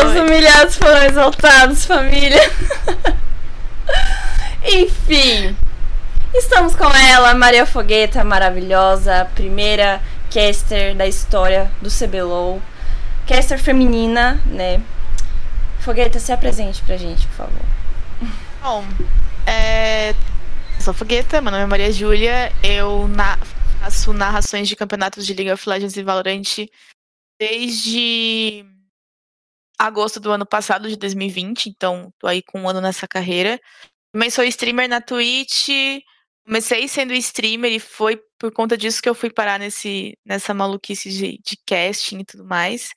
Os humilhados foram exaltados, família. Enfim. Estamos com ela, Maria Fogueta, maravilhosa, primeira caster da história do CBLOL. Caster feminina, né? Fogueta, se apresente pra gente, por favor. Bom, é... sou Fogueta, meu nome é Maria Júlia, eu na... faço narrações de campeonatos de League of Legends e Valorant desde agosto do ano passado, de 2020, então tô aí com um ano nessa carreira. Também sou streamer na Twitch, comecei sendo streamer e foi por conta disso que eu fui parar nesse, nessa maluquice de, de casting e tudo mais.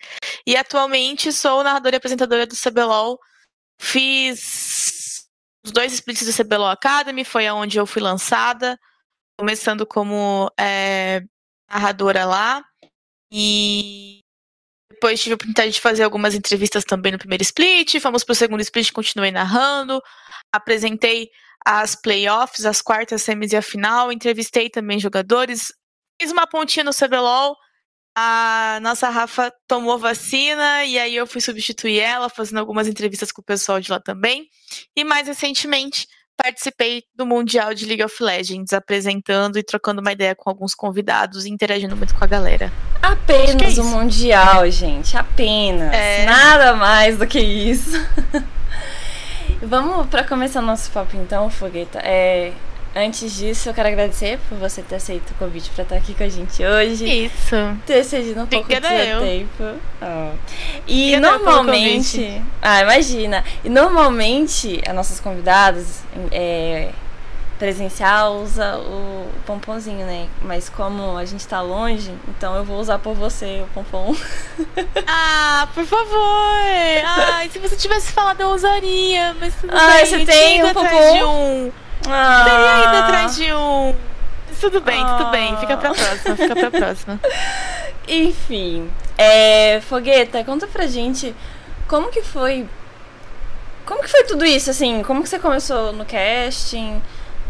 E atualmente sou narradora e apresentadora do CBLOL. Fiz os dois splits do CBLOL Academy, foi aonde eu fui lançada, começando como é, narradora lá. E depois tive a oportunidade de fazer algumas entrevistas também no primeiro split. Fomos para o segundo split, continuei narrando. Apresentei as playoffs, as quartas, semis e a final. Entrevistei também jogadores. Fiz uma pontinha no CBLOL. A nossa Rafa tomou vacina e aí eu fui substituir ela, fazendo algumas entrevistas com o pessoal de lá também. E mais recentemente, participei do Mundial de League of Legends, apresentando e trocando uma ideia com alguns convidados e interagindo muito com a galera. Apenas é o Mundial, gente. Apenas. É... Nada mais do que isso. Vamos para começar nosso papo então, Fogueta. É, antes disso, eu quero agradecer por você ter aceito o convite para estar aqui com a gente hoje. Isso. Ter cedido um pouco do seu tempo. Oh. E normalmente. Ah, imagina. E normalmente, as nossas convidadas é, presencial usa o pomponzinho, né? Mas como a gente tá longe, então eu vou usar por você o pompom. Ah, por favor! Ai, se você tivesse falado, eu usaria, mas tudo ah, bem. você tem um pompom? De um. Ah. Teria ido atrás de um. Tudo bem, ah. tudo bem. Fica pra próxima, fica pra próxima. Enfim. É, Fogueta, conta pra gente como que foi. Como que foi tudo isso, assim? Como que você começou no casting?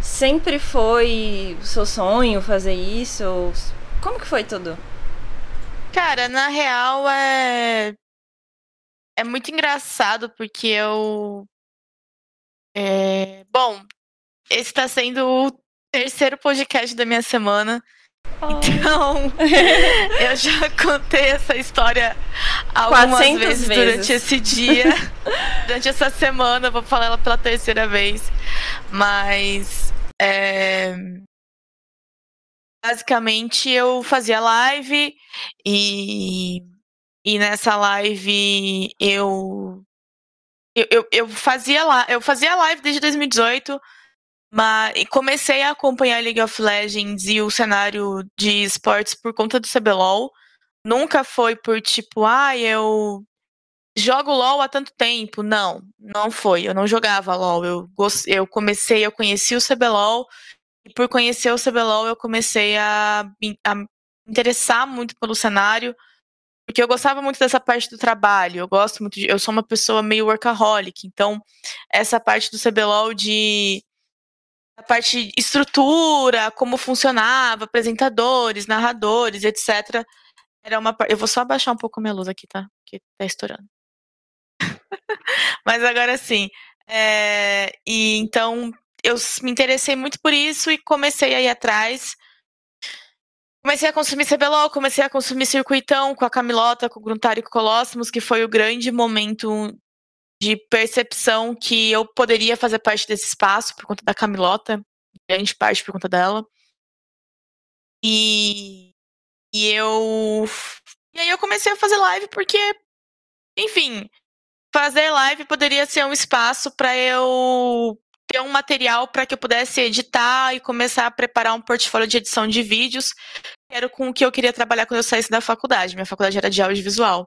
Sempre foi o seu sonho fazer isso? Como que foi tudo? Cara, na real é. É muito engraçado porque eu. É... Bom, esse tá sendo o terceiro podcast da minha semana. Oh. Então, eu já contei essa história algumas vezes, vezes, durante esse dia. durante essa semana, vou falar ela pela terceira vez. Mas é... Basicamente, eu fazia live e, e nessa live eu, eu, eu, eu fazia eu fazia live desde 2018, mas comecei a acompanhar League of Legends e o cenário de esportes por conta do CBLOL. Nunca foi por tipo, ah, eu jogo LOL há tanto tempo. Não, não foi. Eu não jogava LOL. Eu, eu comecei, eu conheci o CBLOL, e por conhecer o CBLOL eu comecei a, a me interessar muito pelo cenário, porque eu gostava muito dessa parte do trabalho. Eu gosto muito de, Eu sou uma pessoa meio workaholic, então essa parte do CBLOL de. A parte estrutura, como funcionava, apresentadores, narradores, etc. Era uma. Eu vou só abaixar um pouco minha luz aqui, tá? Porque tá estourando. Mas agora sim. É, e então eu me interessei muito por isso e comecei a ir atrás. Comecei a consumir CBLOL, comecei a consumir Circuitão com a Camilota, com o Gruntar e com o Colossus, que foi o grande momento de percepção que eu poderia fazer parte desse espaço por conta da Camilota, grande parte por conta dela. E, e eu. E aí eu comecei a fazer live porque, enfim, fazer live poderia ser um espaço para eu ter um material para que eu pudesse editar e começar a preparar um portfólio de edição de vídeos, era com o que eu queria trabalhar quando eu saísse da faculdade. Minha faculdade era de audiovisual.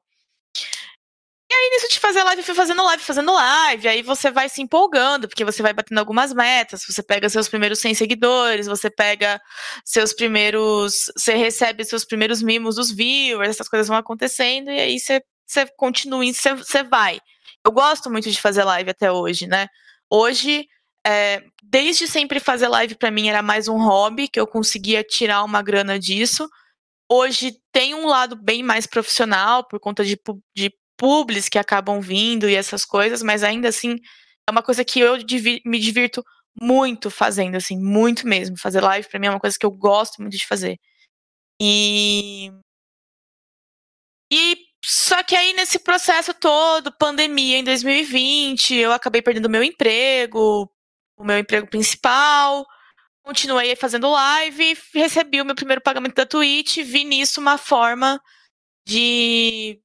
E aí, nisso de fazer live, fui fazendo live, fazendo live. Aí você vai se empolgando, porque você vai batendo algumas metas. Você pega seus primeiros 100 seguidores, você pega seus primeiros. Você recebe seus primeiros mimos dos viewers, essas coisas vão acontecendo. E aí você, você continua, você, você vai. Eu gosto muito de fazer live até hoje, né? Hoje, é, desde sempre fazer live para mim era mais um hobby, que eu conseguia tirar uma grana disso. Hoje tem um lado bem mais profissional, por conta de, de que acabam vindo e essas coisas, mas ainda assim é uma coisa que eu me divirto muito fazendo, assim, muito mesmo. Fazer live para mim é uma coisa que eu gosto muito de fazer. E só que aí nesse processo todo, pandemia em 2020, eu acabei perdendo meu emprego, o meu emprego principal. Continuei fazendo live, recebi o meu primeiro pagamento da Twitch, vi nisso uma forma de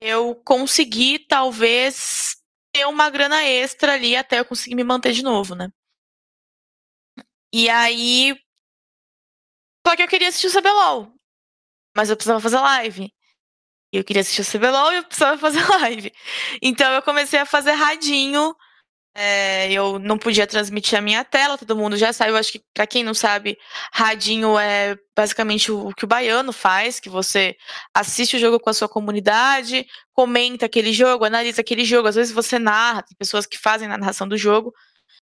eu conseguir talvez ter uma grana extra ali até eu conseguir me manter de novo, né? E aí. Só que eu queria assistir o CBLOL. Mas eu precisava fazer live. E eu queria assistir o CBLOL e eu precisava fazer live. Então eu comecei a fazer radinho. É, eu não podia transmitir a minha tela, todo mundo já sabe. Eu acho que, para quem não sabe, radinho é basicamente o que o baiano faz, que você assiste o jogo com a sua comunidade, comenta aquele jogo, analisa aquele jogo. Às vezes você narra, tem pessoas que fazem a narração do jogo,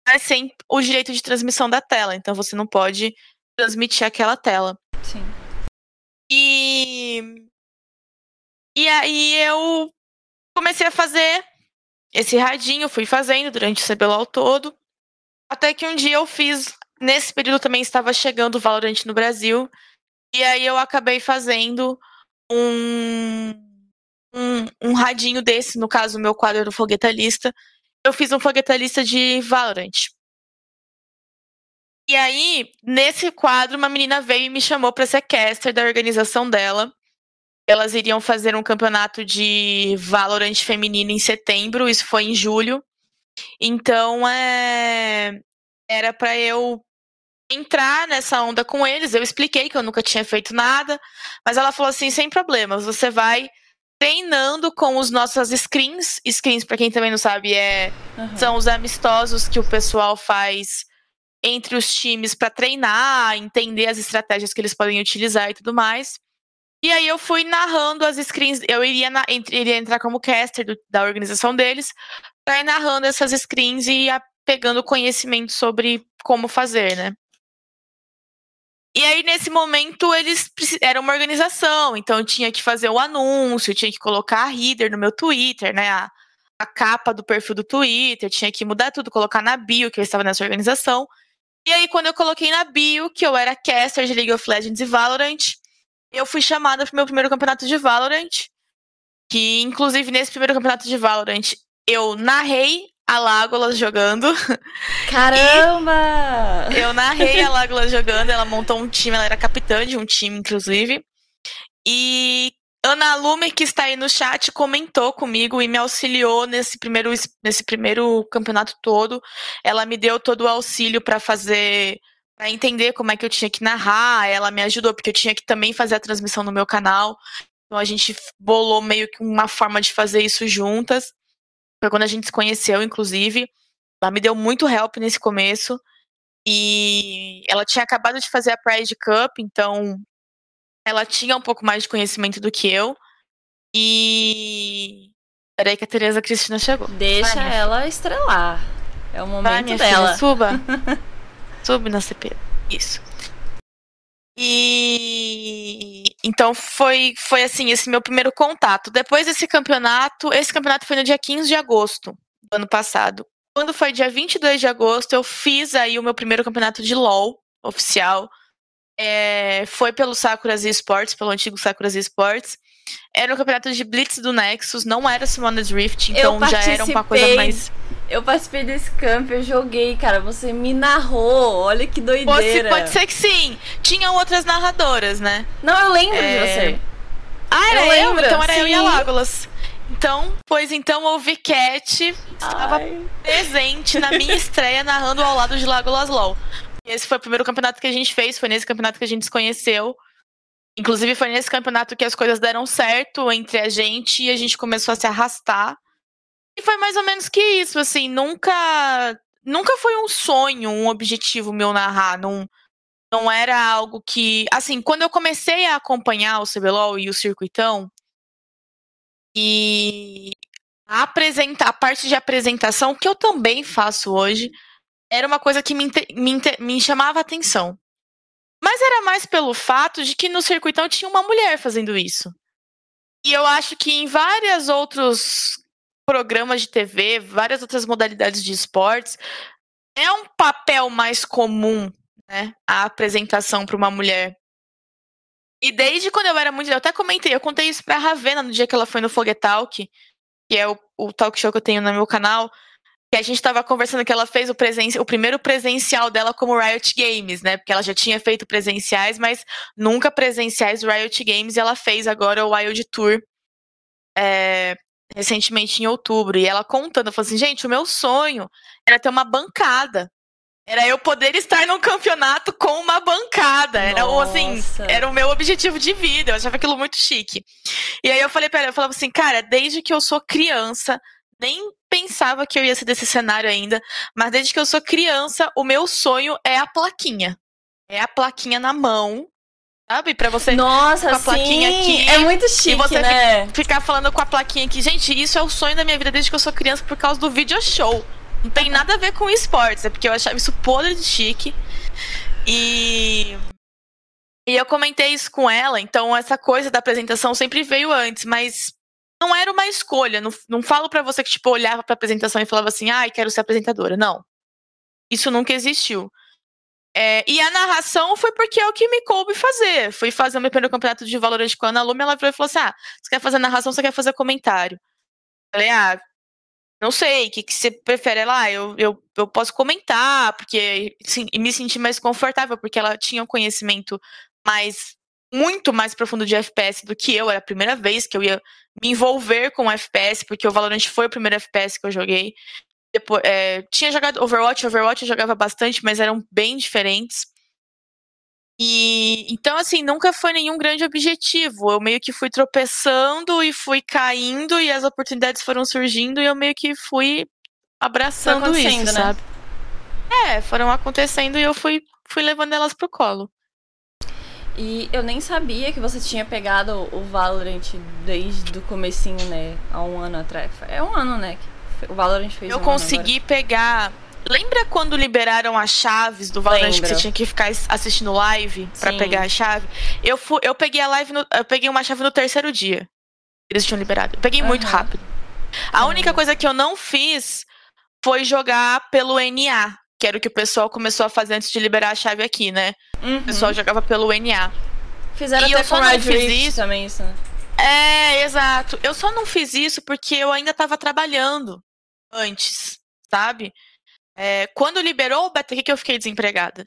mas sem o direito de transmissão da tela. Então você não pode transmitir aquela tela. Sim. E e aí eu comecei a fazer esse radinho, fui fazendo durante o CBLOL todo. Até que um dia eu fiz. Nesse período também estava chegando o Valorant no Brasil. E aí eu acabei fazendo um, um, um radinho desse, no caso, o meu quadro do Fogueta Lista. Eu fiz um Fogueta Lista de Valorant. E aí, nesse quadro, uma menina veio e me chamou para ser caster da organização dela elas iriam fazer um campeonato de Valorant feminino em setembro, isso foi em julho. Então, é... era para eu entrar nessa onda com eles. Eu expliquei que eu nunca tinha feito nada, mas ela falou assim: sem problemas, você vai treinando com os nossas screens. Screens, para quem também não sabe, é uhum. são os amistosos que o pessoal faz entre os times para treinar, entender as estratégias que eles podem utilizar e tudo mais. E aí eu fui narrando as screens, eu iria, na, iria entrar como caster do, da organização deles, para ir narrando essas screens e ia pegando conhecimento sobre como fazer, né? E aí, nesse momento, eles eram uma organização, então eu tinha que fazer o anúncio, tinha que colocar a header no meu Twitter, né? A, a capa do perfil do Twitter, tinha que mudar tudo, colocar na bio que eu estava nessa organização. E aí, quando eu coloquei na bio que eu era caster de League of Legends e Valorant, eu fui chamada pro meu primeiro campeonato de Valorant. Que, inclusive, nesse primeiro campeonato de Valorant, eu narrei a Lágolas jogando. Caramba! eu narrei a Lágolas jogando, ela montou um time, ela era capitã de um time, inclusive. E Ana Lume, que está aí no chat, comentou comigo e me auxiliou nesse primeiro, nesse primeiro campeonato todo. Ela me deu todo o auxílio para fazer para entender como é que eu tinha que narrar. Ela me ajudou, porque eu tinha que também fazer a transmissão no meu canal. Então a gente bolou meio que uma forma de fazer isso juntas. Foi quando a gente se conheceu, inclusive. Ela me deu muito help nesse começo. E ela tinha acabado de fazer a Pride Cup, então ela tinha um pouco mais de conhecimento do que eu. E. Peraí que a Tereza Cristina chegou. Deixa Vai, ela estrelar. É o momento Vai, dela. Filha, suba. Sub na CP. Isso. E então foi foi assim esse meu primeiro contato. Depois desse campeonato, esse campeonato foi no dia 15 de agosto do ano passado. Quando foi dia 22 de agosto, eu fiz aí o meu primeiro campeonato de LoL oficial. É, foi pelo Sakuras Esports, pelo antigo Sakuras Esports. Era um campeonato de Blitz do Nexus, não era Summoner's Rift, então já era uma coisa mais. Eu participei desse camp, eu joguei, cara. Você me narrou, olha que doideira. Pode, pode ser que sim. Tinham outras narradoras, né? Não, eu lembro é... de você. Ah, era eu? Lembro, então era sim. eu e a Lágolas. Então, pois então, ouvi Cat estava Ai. presente na minha estreia narrando ao lado de Lágolas LOL. Esse foi o primeiro campeonato que a gente fez, foi nesse campeonato que a gente se conheceu. Inclusive, foi nesse campeonato que as coisas deram certo entre a gente e a gente começou a se arrastar. E foi mais ou menos que isso, assim, nunca. Nunca foi um sonho, um objetivo meu narrar. Não, não era algo que. Assim, quando eu comecei a acompanhar o CBLOL e o Circuitão, e a apresentar, a parte de apresentação, que eu também faço hoje, era uma coisa que me, me, me chamava atenção. Mas era mais pelo fato de que no circuitão tinha uma mulher fazendo isso. E eu acho que em vários outros programas de TV, várias outras modalidades de esportes, é um papel mais comum, né? A apresentação para uma mulher. E desde quando eu era muito. Eu até comentei, eu contei isso pra Ravena no dia que ela foi no Fogetalk, que é o, o talk show que eu tenho no meu canal. Que a gente estava conversando que ela fez o, presen o primeiro presencial dela como Riot Games, né? Porque ela já tinha feito presenciais, mas nunca presenciais Riot Games, e ela fez agora o Wild Tour é, recentemente em outubro. E ela contando, falou assim: gente, o meu sonho era ter uma bancada. Era eu poder estar num campeonato com uma bancada. Era assim, era o meu objetivo de vida. Eu achava aquilo muito chique. E aí eu falei para ela, eu falava assim, cara, desde que eu sou criança, nem pensava que eu ia ser desse cenário ainda, mas desde que eu sou criança, o meu sonho é a plaquinha. É a plaquinha na mão Sabe? Pra você Nossa, com a plaquinha sim, aqui. É muito chique, e você né? ficar falando com a plaquinha aqui. Gente, isso é o sonho da minha vida desde que eu sou criança por causa do video show. Não tem nada a ver com esportes, é porque eu achava isso podre de chique. E. E eu comentei isso com ela, então essa coisa da apresentação sempre veio antes, mas não era uma escolha. Não, não falo para você que, tipo, olhava pra apresentação e falava assim, ai, quero ser apresentadora. Não. Isso nunca existiu. É, e a narração foi porque é o que me coube fazer. Fui fazer o meu primeiro campeonato de Valorant com a Ana Lume, ela virou falou assim: ah, você quer fazer narração, você quer fazer comentário? Falei, ah, não sei, o que, que você prefere lá? Eu, eu, eu posso comentar, porque sim, me senti mais confortável, porque ela tinha um conhecimento mais, muito mais profundo de FPS do que eu. Era a primeira vez que eu ia me envolver com FPS, porque o Valorant foi o primeiro FPS que eu joguei. Depois, é, tinha jogado Overwatch, Overwatch eu jogava bastante, mas eram bem diferentes. E então, assim, nunca foi nenhum grande objetivo. Eu meio que fui tropeçando e fui caindo, e as oportunidades foram surgindo, e eu meio que fui abraçando isso, né? sabe? É, foram acontecendo e eu fui, fui levando elas pro colo. E eu nem sabia que você tinha pegado o Valorant desde o comecinho, né? Há um ano atrás. É um ano, né? O Valorant fez Eu consegui pegar. Lembra quando liberaram as chaves do Valorant que você tinha que ficar assistindo live para pegar a chave? Eu, fui, eu peguei a live no, eu peguei uma chave no terceiro dia. Eles tinham liberado. Eu peguei uhum. muito rápido. A uhum. única coisa que eu não fiz foi jogar pelo NA, que era o que o pessoal começou a fazer antes de liberar a chave aqui, né? Uhum. O pessoal jogava pelo NA. Fizeram e até eu só não fiz isso também isso. Né? É, exato. Eu só não fiz isso porque eu ainda estava trabalhando antes, sabe? É, quando liberou o beta que eu fiquei desempregada.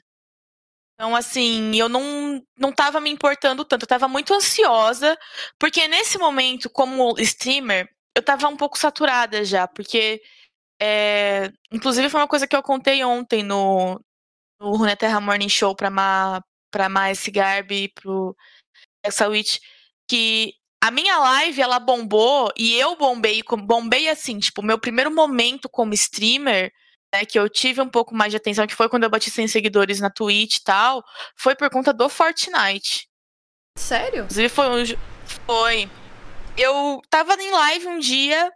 Então, assim, eu não, não tava me importando tanto, eu tava muito ansiosa, porque nesse momento, como streamer, eu tava um pouco saturada já, porque, é, inclusive foi uma coisa que eu contei ontem no, no Runeterra Morning Show pra Ma, pra Ma S. Garbi e pro Exawitch, que a minha live, ela bombou e eu bombei, bombei assim, tipo, meu primeiro momento como streamer, né, que eu tive um pouco mais de atenção, que foi quando eu bati 100 seguidores na Twitch e tal, foi por conta do Fortnite. Sério? Inclusive foi um, foi. Eu tava em live um dia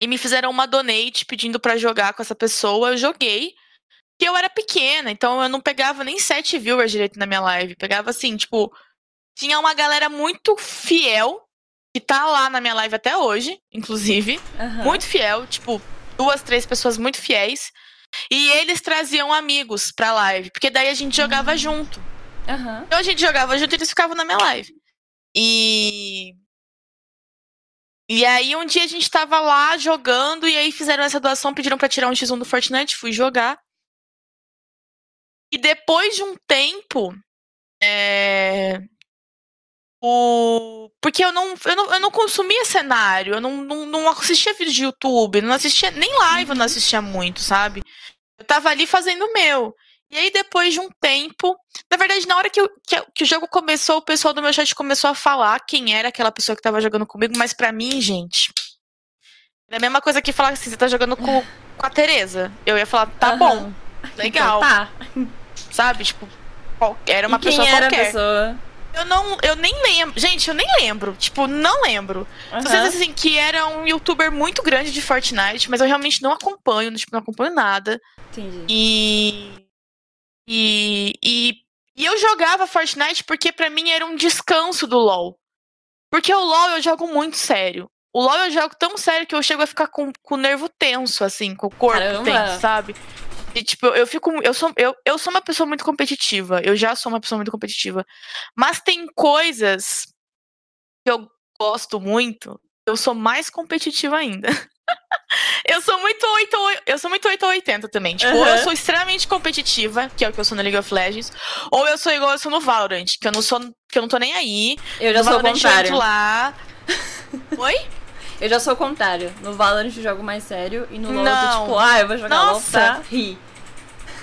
e me fizeram uma donate pedindo para jogar com essa pessoa, eu joguei. Que eu era pequena, então eu não pegava nem sete viewers direito na minha live. Pegava assim, tipo, tinha uma galera muito fiel, que tá lá na minha live até hoje, inclusive. Uhum. Muito fiel, tipo, duas, três pessoas muito fiéis. E eles traziam amigos pra live, porque daí a gente jogava uhum. junto. Uhum. Então a gente jogava junto e eles ficavam na minha live. E. E aí um dia a gente tava lá jogando e aí fizeram essa doação, pediram para tirar um X1 do Fortnite, fui jogar. E depois de um tempo, é... O... Porque eu não, eu não, eu não consumia cenário, eu não, não, não assistia vídeo de YouTube, não assistia, nem live eu não uhum. assistia muito, sabe? Eu tava ali fazendo o meu. E aí, depois de um tempo, na verdade, na hora que, que, que, o jogo começou, o pessoal do meu chat começou a falar quem era aquela pessoa que tava jogando comigo, mas para mim, gente, é a mesma coisa que falar assim, você tá jogando com, com a Tereza. Eu ia falar, tá uhum. bom, legal. Então, tá. Sabe, tipo, era uma pessoa era qualquer. Pessoa? Eu não, eu nem lembro. Gente, eu nem lembro. Tipo, não lembro. Uhum. Vocês assim que era um youtuber muito grande de Fortnite, mas eu realmente não acompanho, tipo, não acompanho nada. Entendi. E. E, e, e eu jogava Fortnite porque para mim era um descanso do LoL. Porque o LoL eu jogo muito sério. O LoL eu jogo tão sério que eu chego a ficar com, com o nervo tenso, assim, com o corpo Caramba. tenso, sabe? E, tipo, eu fico. Eu sou, eu, eu sou uma pessoa muito competitiva. Eu já sou uma pessoa muito competitiva. Mas tem coisas que eu gosto muito. Eu sou mais competitiva ainda. eu sou muito 8 eu sou muito 8 ou 80 também. Tipo, uhum. ou eu sou extremamente competitiva, que é o que eu sou no League of Legends, ou eu sou igual eu sou no Valorant, que eu não sou, que eu não tô nem aí. Eu já no sou Valorant, o contrário. Eu lá. Oi? Eu já sou o contrário. No Valorant eu jogo mais sério e no LoL eu tô tipo, ah, eu vou jogar Nossa. LoL pra rir.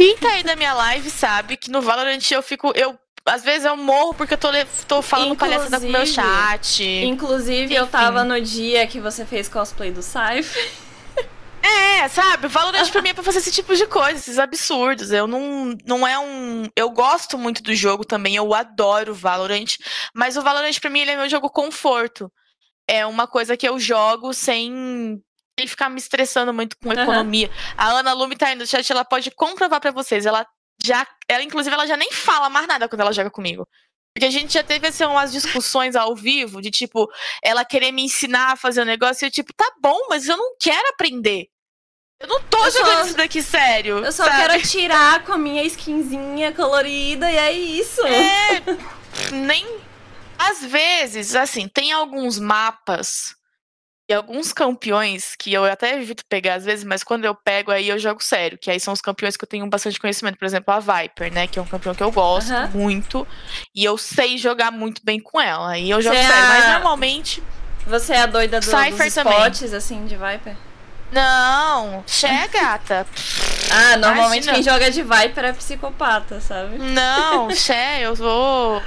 Quem tá aí na minha live sabe que no Valorant eu fico. Eu, às vezes eu morro porque eu tô, tô falando palhaçada com o meu chat. Inclusive, Enfim. eu tava no dia que você fez cosplay do Cypher. É, sabe? O Valorant pra mim é pra fazer esse tipo de coisa, esses absurdos. Eu não, não é um. Eu gosto muito do jogo também, eu adoro Valorant, mas o Valorant pra mim ele é meu jogo conforto. É uma coisa que eu jogo sem sem ficar me estressando muito com economia. Uhum. A Ana Lume tá aí no chat, ela pode comprovar para vocês. Ela já, ela inclusive, ela já nem fala mais nada quando ela joga comigo. Porque a gente já teve assim, umas discussões ao vivo de tipo, ela querer me ensinar a fazer o um negócio e eu, tipo, tá bom, mas eu não quero aprender. Eu não tô eu jogando só, isso daqui sério. Eu só sabe? quero tirar com a minha skinzinha colorida e é isso. É. nem. Às vezes, assim, tem alguns mapas e alguns campeões que eu até evito pegar às vezes, mas quando eu pego aí eu jogo sério, que aí são os campeões que eu tenho bastante conhecimento, por exemplo, a Viper, né, que é um campeão que eu gosto uhum. muito, e eu sei jogar muito bem com ela, e eu jogo Você é sério, é a... mas normalmente Você é a doida do, Cypher dos spots, também. assim, de Viper? Não, é gata. ah, normalmente Imagina. quem joga de Viper é psicopata, sabe? Não, Xé, eu vou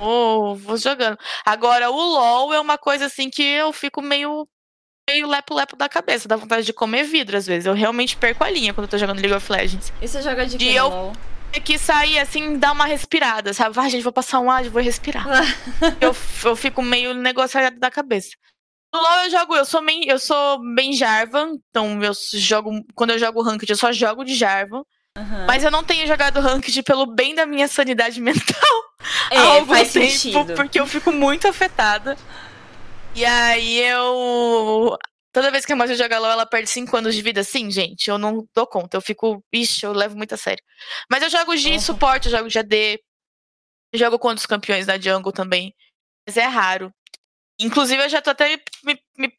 vou, vou jogando. Agora, o LoL é uma coisa assim que eu fico meio meio lepo-lepo da cabeça, dá vontade de comer vidro às vezes. Eu realmente perco a linha quando eu tô jogando League of Legends. E você joga de que eu LoL? que sair assim, dar uma respirada, sabe? Vai, gente, vou passar um ar, vou respirar. eu, eu fico meio negociado da cabeça. No LoL eu jogo, eu sou bem, eu sou bem Jarvan, então eu jogo, quando eu jogo Ranked eu só jogo de Jarvan. Uhum. Mas eu não tenho jogado Ranked pelo bem da minha sanidade mental. É, há algum tempo, sentido. Porque eu fico muito afetada. E aí eu. Toda vez que a Moja joga LOL, ela perde 5 anos de vida. Sim, gente, eu não dou conta. Eu fico. Ixi, eu levo muito a sério. Mas eu jogo de uhum. suporte, eu jogo de AD. Eu jogo contra os campeões da jungle também. Mas é raro. Inclusive, eu já tô até me, me, me,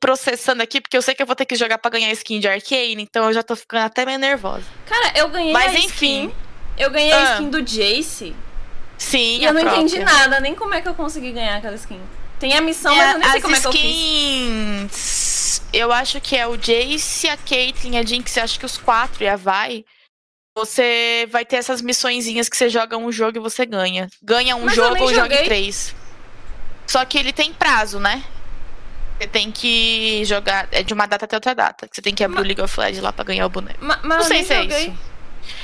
processando aqui, porque eu sei que eu vou ter que jogar pra ganhar skin de Arcane, então eu já tô ficando até meio nervosa. Cara, eu ganhei Mas, a enfim, skin. Eu ganhei ah, a skin do Jace. Sim, E eu não própria. entendi nada, nem como é que eu consegui ganhar aquela skin. Tem a missão, é, mas eu nem sei como skins, é que eu fiz. Eu acho que é o Jace, a Caitlyn, a Jinx, acho que os quatro e a Vai. Você vai ter essas missõezinhas que você joga um jogo e você ganha. Ganha um mas jogo ou joga três. Só que ele tem prazo, né? Você tem que jogar. É de uma data até outra data. Você tem que abrir mas... o League of Legends lá pra ganhar o boneco. Mas, mas não sei se é joguei. isso.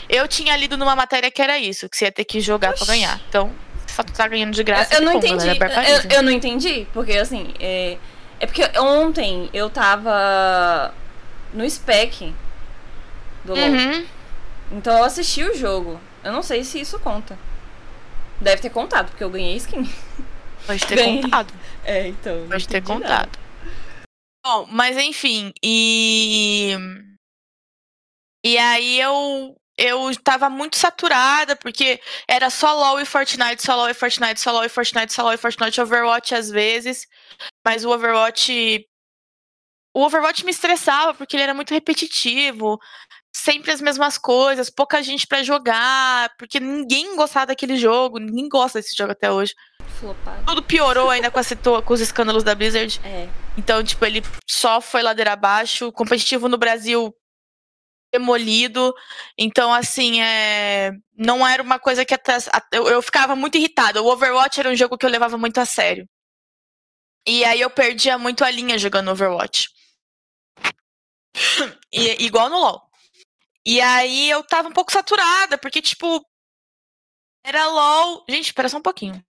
Eu tinha lido numa matéria que era isso, que você ia ter que jogar Oxi. pra ganhar. Então, só tu tá ganhando de graça. Eu, eu não bom, entendi. Eu, eu, não entendi, porque assim, é, é porque ontem eu tava no spec do LoL. Uhum. Então eu assisti o jogo. Eu não sei se isso conta. Deve ter contado, porque eu ganhei skin. Pode ter ganhei. contado. É, então. Pode ter contado. Nada. Bom, mas enfim, e. E aí eu eu tava muito saturada, porque era só LoL e Fortnite, só LoL e Fortnite, só LoL e Fortnite, só LoL e Fortnite, Overwatch às vezes. Mas o Overwatch. O Overwatch me estressava, porque ele era muito repetitivo. Sempre as mesmas coisas, pouca gente para jogar, porque ninguém gostava daquele jogo, ninguém gosta desse jogo até hoje. Flopado. Tudo piorou ainda com, a, com os escândalos da Blizzard. É. Então, tipo, ele só foi ladeira abaixo. Competitivo no Brasil demolido. Então, assim, é... não era uma coisa que até. Eu, eu ficava muito irritada. O Overwatch era um jogo que eu levava muito a sério. E aí eu perdia muito a linha jogando Overwatch. E, igual no LoL. E aí eu tava um pouco saturada, porque, tipo. Era LoL. Gente, espera só um pouquinho.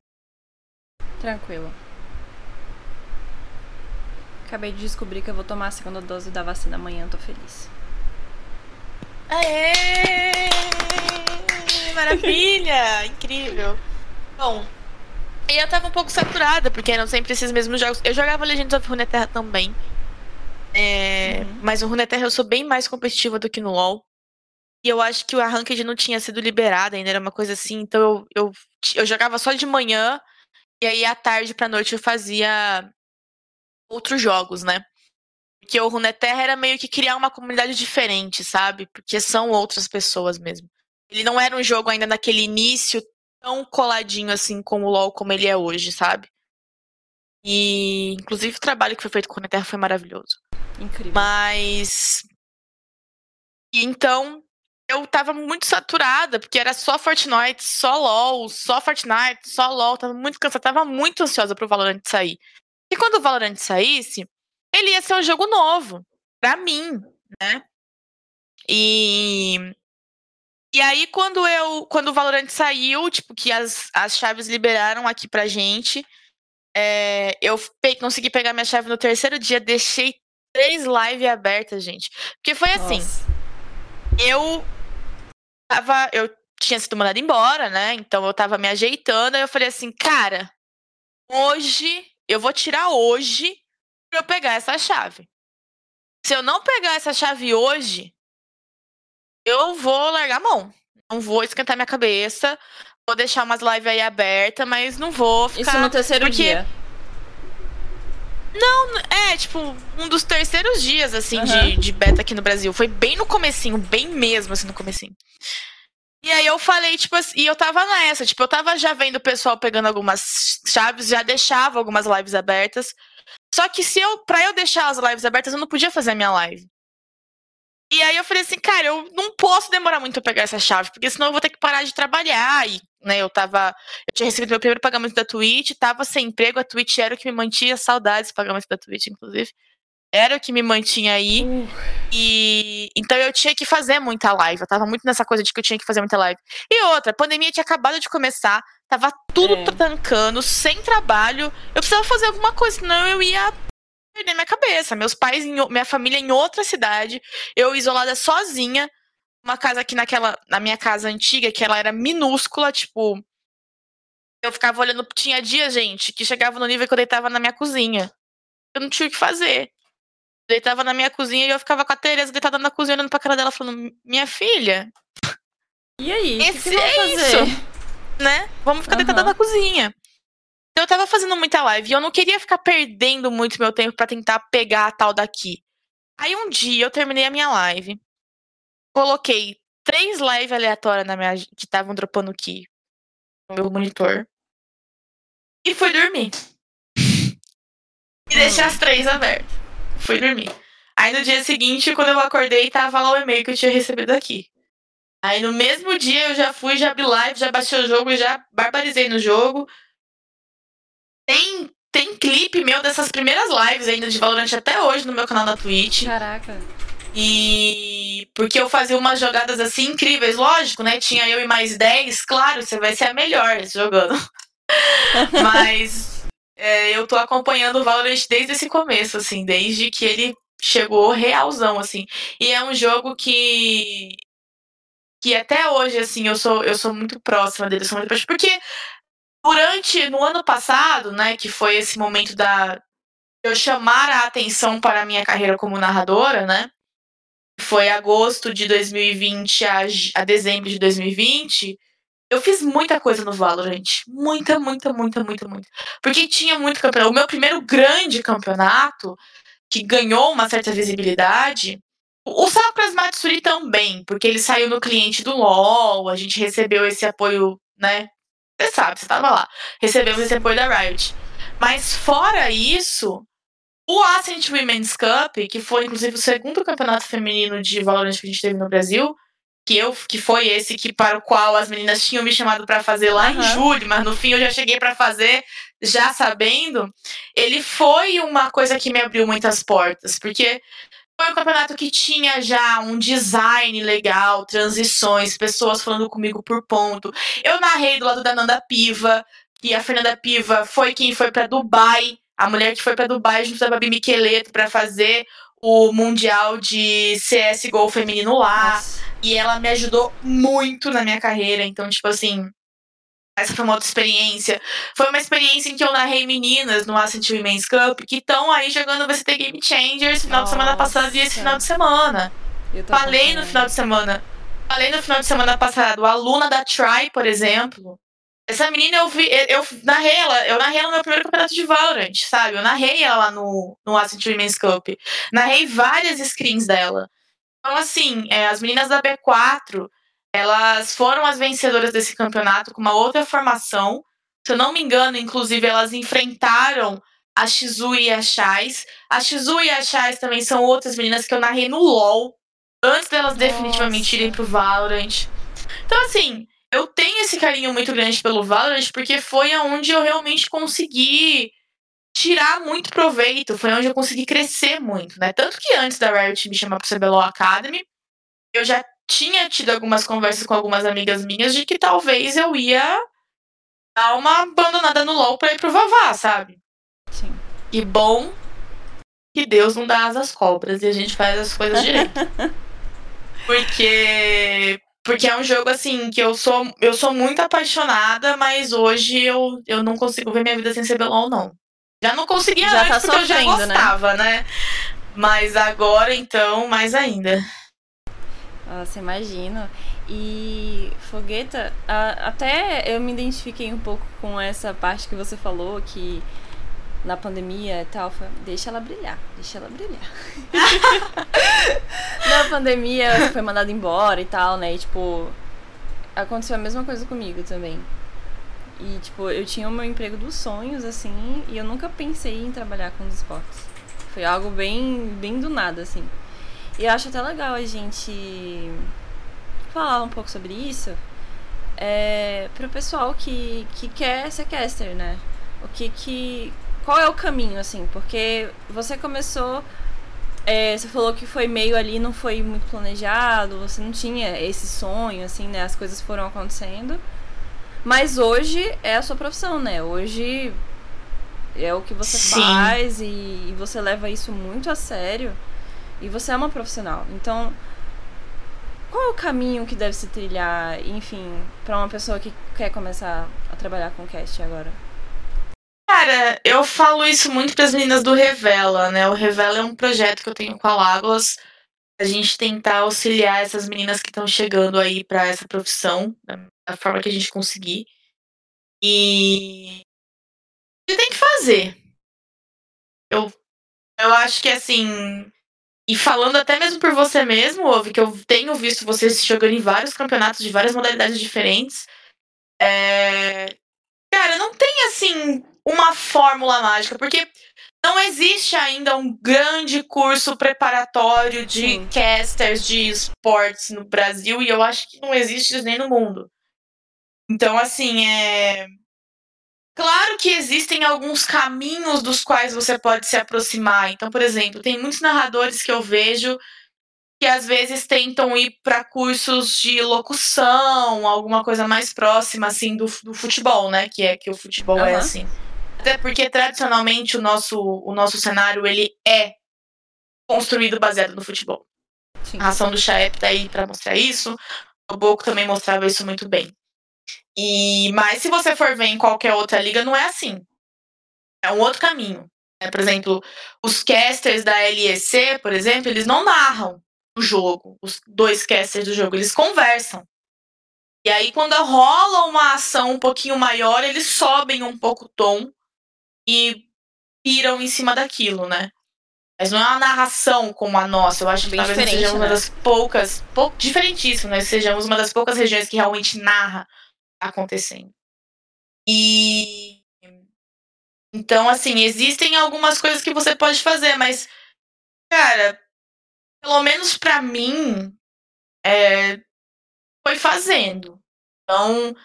Tranquilo. Acabei de descobrir que eu vou tomar a segunda dose da vacina amanhã, tô feliz. Aê! Maravilha! Incrível! Bom, E eu tava um pouco saturada, porque eram sempre esses mesmos jogos. Eu jogava Legends of Runeterra também. É, uhum. Mas o Runeterra eu sou bem mais competitiva do que no LoL. E eu acho que o Arranked não tinha sido liberado ainda, era uma coisa assim. Então eu, eu, eu jogava só de manhã. E aí à tarde pra noite eu fazia outros jogos, né? Porque o Runeterra era meio que criar uma comunidade diferente, sabe? Porque são outras pessoas mesmo. Ele não era um jogo ainda naquele início tão coladinho assim com o LoL como ele é hoje, sabe? E inclusive o trabalho que foi feito com o Runeterra foi maravilhoso. Incrível. Mas então eu tava muito saturada, porque era só Fortnite, só LoL, só Fortnite, só LoL, tava muito cansada, tava muito ansiosa pro Valorant sair. E quando o Valorant saísse, ele ia ser um jogo novo, pra mim, né? E e aí, quando eu. Quando o Valorant saiu, tipo, que as, as chaves liberaram aqui pra gente, é, eu pe consegui pegar minha chave no terceiro dia, deixei três lives abertas, gente. Porque foi assim. Nossa. Eu tava. Eu tinha sido mandada embora, né? Então eu tava me ajeitando, aí eu falei assim, cara, hoje, eu vou tirar hoje pra eu pegar essa chave. Se eu não pegar essa chave hoje, eu vou largar a mão. Não vou esquentar minha cabeça. Vou deixar umas lives aí abertas, mas não vou ficar. Isso no terceiro porque... dia. Não, é, tipo, um dos terceiros dias, assim, uhum. de, de beta aqui no Brasil. Foi bem no comecinho, bem mesmo, assim, no comecinho. E aí eu falei, tipo assim, e eu tava nessa, tipo, eu tava já vendo o pessoal pegando algumas chaves, já deixava algumas lives abertas. Só que se eu, pra eu deixar as lives abertas, eu não podia fazer a minha live. E aí eu falei assim, cara, eu não posso demorar muito a pegar essa chave, porque senão eu vou ter que parar de trabalhar. E, né, eu tava. Eu tinha recebido meu primeiro pagamento da Twitch, tava sem emprego, a Twitch era o que me mantinha, saudades pagamento da Twitch, inclusive. Era o que me mantinha aí. Uh. E então eu tinha que fazer muita live. Eu tava muito nessa coisa de que eu tinha que fazer muita live. E outra, a pandemia tinha acabado de começar, tava tudo é. trancando, sem trabalho. Eu precisava fazer alguma coisa, senão eu ia perder minha cabeça. Meus pais, em, minha família em outra cidade, eu isolada sozinha, uma casa aqui naquela, na minha casa antiga, que ela era minúscula, tipo, eu ficava olhando, tinha dia, gente, que chegava no nível que eu deitava na minha cozinha. Eu não tinha o que fazer. Deitava na minha cozinha e eu ficava com a Tereza deitada na cozinha olhando pra cara dela falando, minha filha. E aí? Esse que que é fazer? isso. Né? Vamos ficar uhum. deitada na cozinha. Então eu tava fazendo muita live e eu não queria ficar perdendo muito meu tempo para tentar pegar a tal daqui. Aí um dia eu terminei a minha live, coloquei três lives aleatórias na minha que estavam dropando aqui no meu monitor e fui dormir. e deixei as três abertas. Fui dormir. Aí no dia seguinte, quando eu acordei, tava lá o e-mail que eu tinha recebido aqui. Aí no mesmo dia eu já fui, já abri live, já baixei o jogo, já barbarizei no jogo. Tem, tem clipe meu dessas primeiras lives ainda de Valorant até hoje no meu canal da Twitch. Caraca. E porque eu fazia umas jogadas assim incríveis, lógico, né? Tinha eu e mais 10, claro, você vai ser a melhor jogando. Mas é, eu tô acompanhando o Valorant desde esse começo, assim, desde que ele chegou realzão, assim. E é um jogo que que até hoje, assim, eu sou, eu sou muito próxima dele, sou muito próxima, porque durante no ano passado, né, que foi esse momento da eu chamar a atenção para a minha carreira como narradora, né? Foi agosto de 2020 a, a dezembro de 2020. Eu fiz muita coisa no Valorant. Muita, muita, muita, muita, muita. Porque tinha muito campeonato. O meu primeiro grande campeonato, que ganhou uma certa visibilidade, o Sakura Matsuri também, porque ele saiu no cliente do LoL, a gente recebeu esse apoio, né, você sabe, você tava lá. Recebemos esse apoio da Riot. Mas fora isso, o Ascent Women's Cup, que foi inclusive o segundo campeonato feminino de Valorant que a gente teve no Brasil, que eu que foi esse que para o qual as meninas tinham me chamado para fazer lá uhum. em julho, mas no fim eu já cheguei para fazer já sabendo, ele foi uma coisa que me abriu muitas portas, porque foi um campeonato que tinha já um design legal, transições, pessoas falando comigo por ponto. Eu narrei do lado da Nanda Piva, que a Fernanda Piva foi quem foi para Dubai, a mulher que foi para Dubai junto da Babi Micheleto para fazer o mundial de CS:GO feminino lá. Nossa. E ela me ajudou muito na minha carreira, então tipo assim, essa foi uma outra experiência. Foi uma experiência em que eu narrei meninas no Ascent Women's Cup que estão aí jogando o VCT Game Changers final Nossa. de semana passada e esse final de semana. Falei no final de semana. Falei no final de semana passado, a aluna da Try, por exemplo. Essa menina eu vi, eu, narrei ela, eu narrei ela no meu primeiro campeonato de Valorant, sabe? Eu narrei ela no, no Ascent Women's Cup. Narrei várias screens dela. Então, assim, é, as meninas da B4, elas foram as vencedoras desse campeonato com uma outra formação. Se eu não me engano, inclusive, elas enfrentaram a Shizu e a Chais. A Shizu e a Chais também são outras meninas que eu narrei no LoL, antes delas Nossa. definitivamente irem pro Valorant. Então, assim, eu tenho esse carinho muito grande pelo Valorant, porque foi aonde eu realmente consegui tirar muito proveito, foi onde eu consegui crescer muito, né? Tanto que antes da Riot me chamar pro CBLOL Academy, eu já tinha tido algumas conversas com algumas amigas minhas de que talvez eu ia dar uma abandonada no LoL pra ir pro Vavá, sabe? Sim. E bom que Deus não dá asas cobras e a gente faz as coisas direito. Porque porque é um jogo assim que eu sou eu sou muito apaixonada, mas hoje eu, eu não consigo ver minha vida sem CBLOL não. Já não conseguia já antes tá porque eu já né? gostava, né? né? Mas agora então mais ainda. Nossa, imagino. E Fogueta, até eu me identifiquei um pouco com essa parte que você falou que na pandemia e tal, foi, deixa ela brilhar, deixa ela brilhar. na pandemia foi mandado embora e tal, né? E tipo, aconteceu a mesma coisa comigo também. E tipo, eu tinha o meu emprego dos sonhos, assim, e eu nunca pensei em trabalhar com os esportes. Foi algo bem, bem do nada, assim. E eu acho até legal a gente falar um pouco sobre isso é, para o pessoal que, que quer ser caster, né? O que que. Qual é o caminho, assim? Porque você começou. É, você falou que foi meio ali, não foi muito planejado, você não tinha esse sonho, assim, né? As coisas foram acontecendo. Mas hoje é a sua profissão, né? Hoje é o que você Sim. faz e, e você leva isso muito a sério. E você é uma profissional. Então, qual é o caminho que deve se trilhar, enfim, para uma pessoa que quer começar a trabalhar com cast agora? Cara, eu falo isso muito para as meninas do Revela, né? O Revela é um projeto que eu tenho com a Lagos. A gente tentar auxiliar essas meninas que estão chegando aí para essa profissão, da forma que a gente conseguir. E. Tem que fazer. Eu, eu acho que assim e falando até mesmo por você mesmo, Ouve, que eu tenho visto você se jogando em vários campeonatos de várias modalidades diferentes. É... Cara, não tem assim uma fórmula mágica, porque não existe ainda um grande curso preparatório de Sim. casters de esportes no Brasil e eu acho que não existe nem no mundo. Então, assim, é. Claro que existem alguns caminhos dos quais você pode se aproximar. Então, por exemplo, tem muitos narradores que eu vejo que às vezes tentam ir para cursos de locução, alguma coisa mais próxima assim do, do futebol, né? Que é que o futebol uhum. é assim. Até porque tradicionalmente o nosso o nosso cenário ele é construído baseado no futebol. Sim. A ação do Chaep tá aí para mostrar isso. O Boco também mostrava isso muito bem. E mas se você for ver em qualquer outra liga, não é assim. É um outro caminho. Né? Por exemplo, os casters da LEC, por exemplo, eles não narram o jogo. Os dois casters do jogo, eles conversam. E aí, quando rola uma ação um pouquinho maior, eles sobem um pouco o tom e piram em cima daquilo, né? Mas não é uma narração como a nossa. Eu acho que Bem talvez sejamos né? uma das poucas. Pou, diferentíssimo, né? Sejamos uma das poucas regiões que realmente narra acontecendo. E então, assim, existem algumas coisas que você pode fazer, mas, cara, pelo menos para mim, é, foi fazendo. Então,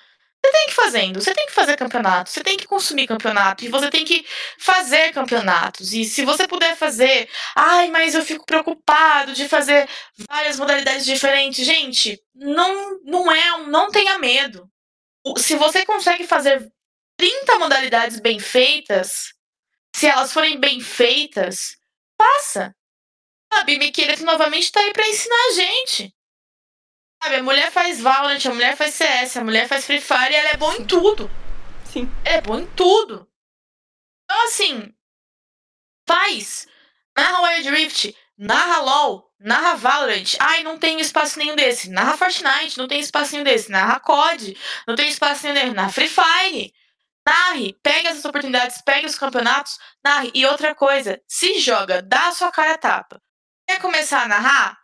você tem que ir fazendo, você tem que fazer campeonato, você tem que consumir campeonato, e você tem que fazer campeonatos. E se você puder fazer, ai, mas eu fico preocupado de fazer várias modalidades diferentes. Gente, não, não é, não tenha medo se você consegue fazer 30 modalidades bem feitas, se elas forem bem feitas, faça. A Bibi Kiret novamente está aí para ensinar a gente. Sabe, a mulher faz Valorant, a mulher faz CS, a mulher faz Free Fire e ela é boa em tudo. Sim. Ela é boa em tudo. Então, assim, faz. Narra Wild Rift, narra LOL, narra Valorant. Ai, não tem espaço nenhum desse. Narra Fortnite, não tem espaço nenhum desse. Narra COD, não tem espaço nenhum desse. Narra Free Fire. Narre, pega as oportunidades, pega os campeonatos, narre. E outra coisa, se joga, dá a sua cara a tapa. Quer começar a narrar?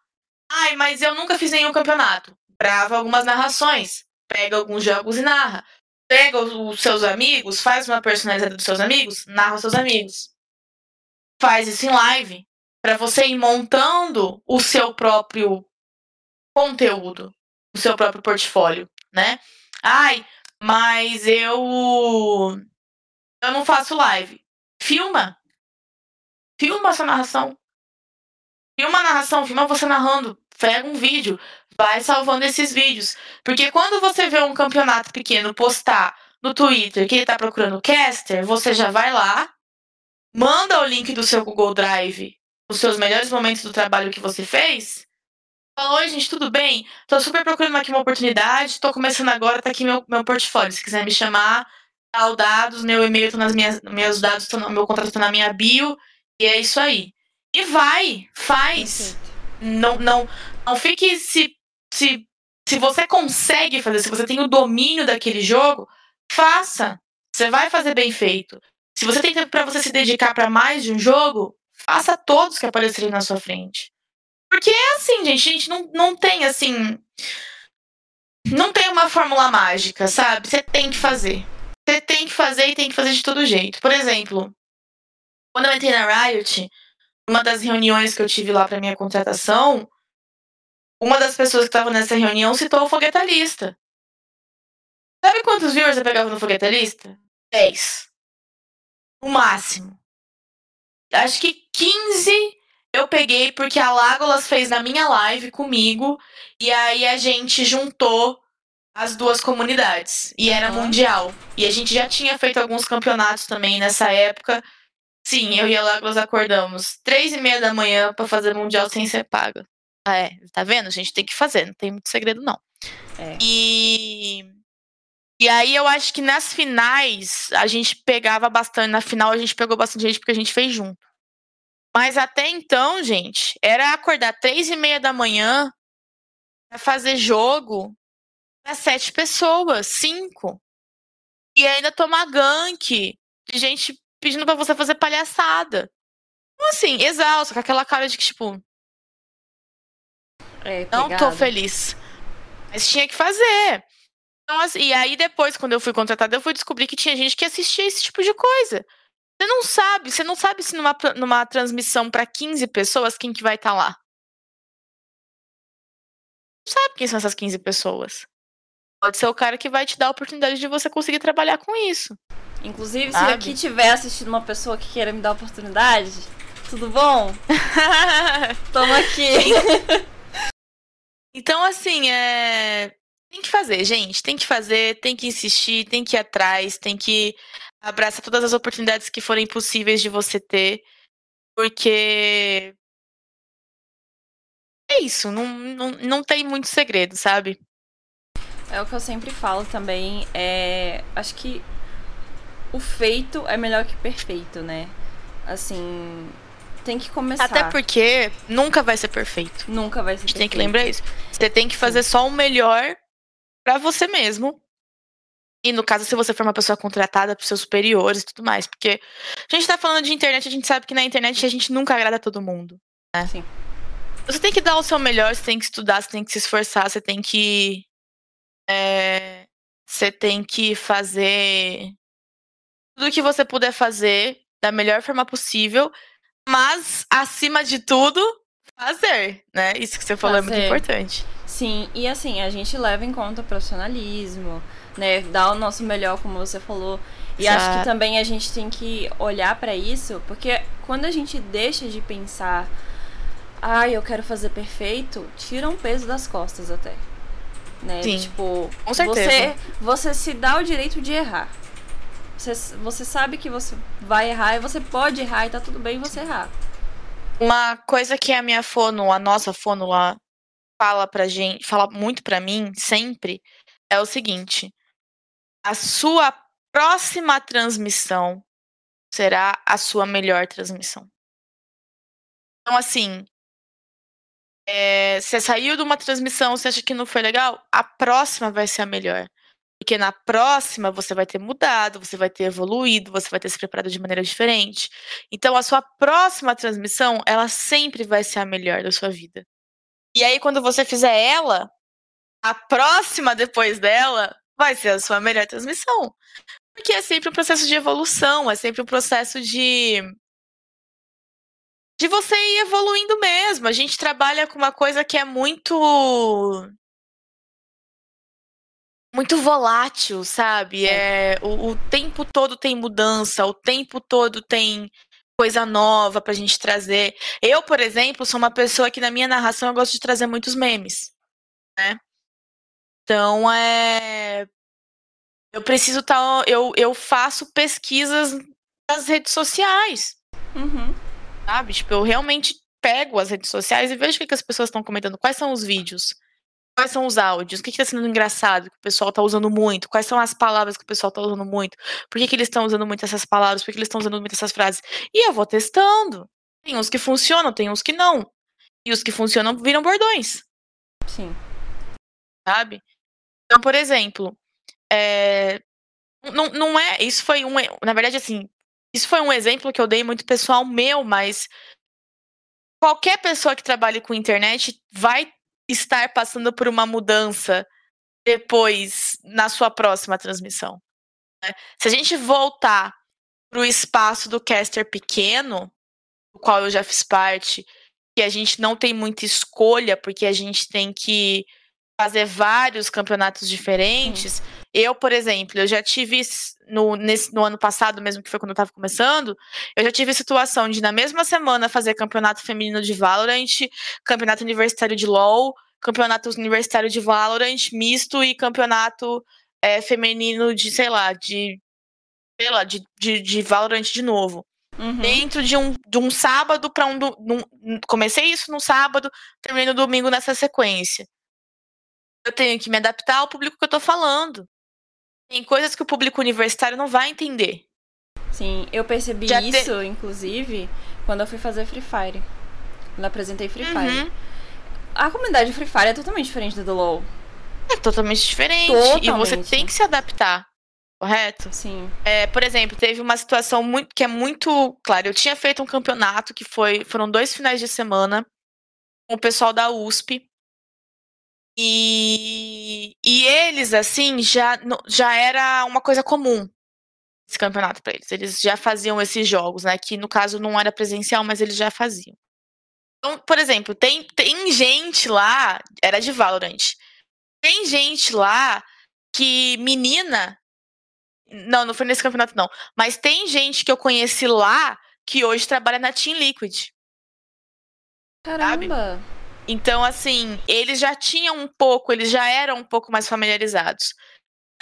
Ai, mas eu nunca fiz nenhum campeonato. Grava algumas narrações, pega alguns jogos e narra. Pega os seus amigos, faz uma personalizada dos seus amigos, narra os seus amigos. Faz isso em live, para você ir montando o seu próprio conteúdo, o seu próprio portfólio, né? Ai, mas eu eu não faço live. Filma. Filma essa narração. Filma a narração, filma você narrando. Pega um vídeo, vai salvando esses vídeos. Porque quando você vê um campeonato pequeno postar no Twitter que ele tá procurando caster, você já vai lá, manda o link do seu Google Drive, os seus melhores momentos do trabalho que você fez. Fala, oi gente, tudo bem? Tô super procurando aqui uma oportunidade, tô começando agora, tá aqui meu, meu portfólio. Se quiser me chamar, tá o dados, meu e-mail tá nas minhas, meus dados, tá no, meu contrato tá na minha bio, e é isso aí. E vai, faz. Não, não, não fique se, se, se você consegue fazer, se você tem o domínio daquele jogo, faça. Você vai fazer bem feito. Se você tem tempo para você se dedicar para mais de um jogo, faça todos que aparecerem na sua frente. Porque é assim, gente, a gente não, não tem assim. Não tem uma fórmula mágica, sabe? Você tem que fazer. Você tem que fazer e tem que fazer de todo jeito. Por exemplo, quando eu entrei na Riot, uma das reuniões que eu tive lá para minha contratação, uma das pessoas que estava nessa reunião citou o foguetalista. Sabe quantos viewers eu pegava no foguetalista? 10. O máximo. Acho que 15 eu peguei porque a Lágolas fez na minha live comigo e aí a gente juntou as duas comunidades e era uhum. mundial. E a gente já tinha feito alguns campeonatos também nessa época Sim, eu e a Lagos acordamos três e meia da manhã para fazer mundial sem ser paga. Ah, é, tá vendo? A gente tem que fazer, não tem muito segredo, não. É. E. E aí eu acho que nas finais a gente pegava bastante. Na final a gente pegou bastante gente porque a gente fez junto. Mas até então, gente, era acordar três e meia da manhã pra fazer jogo para sete pessoas, cinco. E ainda tomar gank de gente pedindo para você fazer palhaçada. Então, assim, exausta, com aquela cara de que, tipo. É, não tô feliz. Mas tinha que fazer. Então, assim, e aí depois, quando eu fui contratada, eu fui descobrir que tinha gente que assistia esse tipo de coisa. Você não sabe, você não sabe se numa, numa transmissão para 15 pessoas, quem que vai estar tá lá. Não sabe quem são essas 15 pessoas. Pode ser o cara que vai te dar a oportunidade de você conseguir trabalhar com isso. Inclusive, Sabe? se aqui tiver assistindo uma pessoa que queira me dar oportunidade, tudo bom? Toma aqui. então, assim, é. Tem que fazer, gente. Tem que fazer, tem que insistir, tem que ir atrás, tem que abraçar todas as oportunidades que forem possíveis de você ter. Porque. É isso, não, não, não tem muito segredo, sabe? É o que eu sempre falo também. É, acho que o feito é melhor que perfeito, né? Assim, tem que começar. Até porque nunca vai ser perfeito. Nunca vai ser A gente perfeito. tem que lembrar isso. Você tem que fazer Sim. só o melhor para você mesmo. E no caso, se você for uma pessoa contratada para seus superiores e tudo mais. Porque a gente tá falando de internet, a gente sabe que na internet a gente nunca agrada todo mundo. Né? Sim. Você tem que dar o seu melhor, você tem que estudar, você tem que se esforçar, você tem que. É, você tem que fazer tudo que você puder fazer da melhor forma possível, mas acima de tudo, fazer, né? Isso que você falou fazer. é muito importante. Sim, e assim, a gente leva em conta o profissionalismo, né? Dar o nosso melhor, como você falou. E Exato. acho que também a gente tem que olhar para isso, porque quando a gente deixa de pensar, ah, eu quero fazer perfeito, tira um peso das costas até. Né? Sim, tipo, com certeza. Você, você se dá o direito de errar. Você, você sabe que você vai errar e você pode errar e tá tudo bem você errar. Uma coisa que a minha fono, a nossa fono lá, fala pra gente, fala muito para mim sempre é o seguinte: a sua próxima transmissão será a sua melhor transmissão. Então, assim, é, você saiu de uma transmissão, você acha que não foi legal? A próxima vai ser a melhor. Porque na próxima você vai ter mudado, você vai ter evoluído, você vai ter se preparado de maneira diferente. Então a sua próxima transmissão, ela sempre vai ser a melhor da sua vida. E aí quando você fizer ela, a próxima depois dela vai ser a sua melhor transmissão. Porque é sempre um processo de evolução, é sempre um processo de de você ir evoluindo mesmo. A gente trabalha com uma coisa que é muito muito volátil, sabe? É, o, o, tempo todo tem mudança, o tempo todo tem coisa nova pra gente trazer. Eu, por exemplo, sou uma pessoa que na minha narração eu gosto de trazer muitos memes, né? Então, é eu preciso estar tá, eu, eu faço pesquisas nas redes sociais. Uhum. Sabe? Tipo, eu realmente pego as redes sociais e vejo o que, que as pessoas estão comentando, quais são os vídeos Quais são os áudios? O que está sendo engraçado que o pessoal está usando muito? Quais são as palavras que o pessoal está usando muito? Por que, que eles estão usando muito essas palavras? Por que, que eles estão usando muito essas frases? E eu vou testando. Tem uns que funcionam, tem uns que não. E os que funcionam viram bordões. Sim. Sabe? Então, por exemplo, é... não, não é. Isso foi um. Na verdade, assim, isso foi um exemplo que eu dei muito pessoal meu, mas qualquer pessoa que trabalhe com internet vai estar passando por uma mudança depois na sua próxima transmissão. Né? Se a gente voltar para o espaço do caster pequeno, do qual eu já fiz parte, que a gente não tem muita escolha, porque a gente tem que fazer vários campeonatos diferentes. Sim. Eu, por exemplo, eu já tive no, nesse, no ano passado, mesmo que foi quando eu estava começando, eu já tive situação de na mesma semana fazer campeonato feminino de Valorant, campeonato universitário de LoL, campeonato universitário de Valorant misto e campeonato é, feminino de, sei lá, de sei lá, de, de, de Valorant de novo. Uhum. Dentro de um, de um sábado para um, um. Comecei isso no sábado, terminei no domingo nessa sequência eu tenho que me adaptar ao público que eu tô falando. Tem coisas que o público universitário não vai entender. Sim, eu percebi Já isso, te... inclusive, quando eu fui fazer Free Fire. Quando eu apresentei Free uhum. Fire. A comunidade Free Fire é totalmente diferente do LoL. É totalmente diferente. Totalmente. E você tem que se adaptar. Correto? Sim. É, por exemplo, teve uma situação muito, que é muito. Claro, eu tinha feito um campeonato que foi. Foram dois finais de semana com o pessoal da USP. E, e eles, assim, já, já era uma coisa comum esse campeonato para eles. Eles já faziam esses jogos, né? Que no caso não era presencial, mas eles já faziam. Então, por exemplo, tem, tem gente lá, era de Valorant. Tem gente lá que menina. Não, não foi nesse campeonato, não. Mas tem gente que eu conheci lá que hoje trabalha na Team Liquid. Caramba! Sabe? Então, assim, eles já tinham um pouco, eles já eram um pouco mais familiarizados.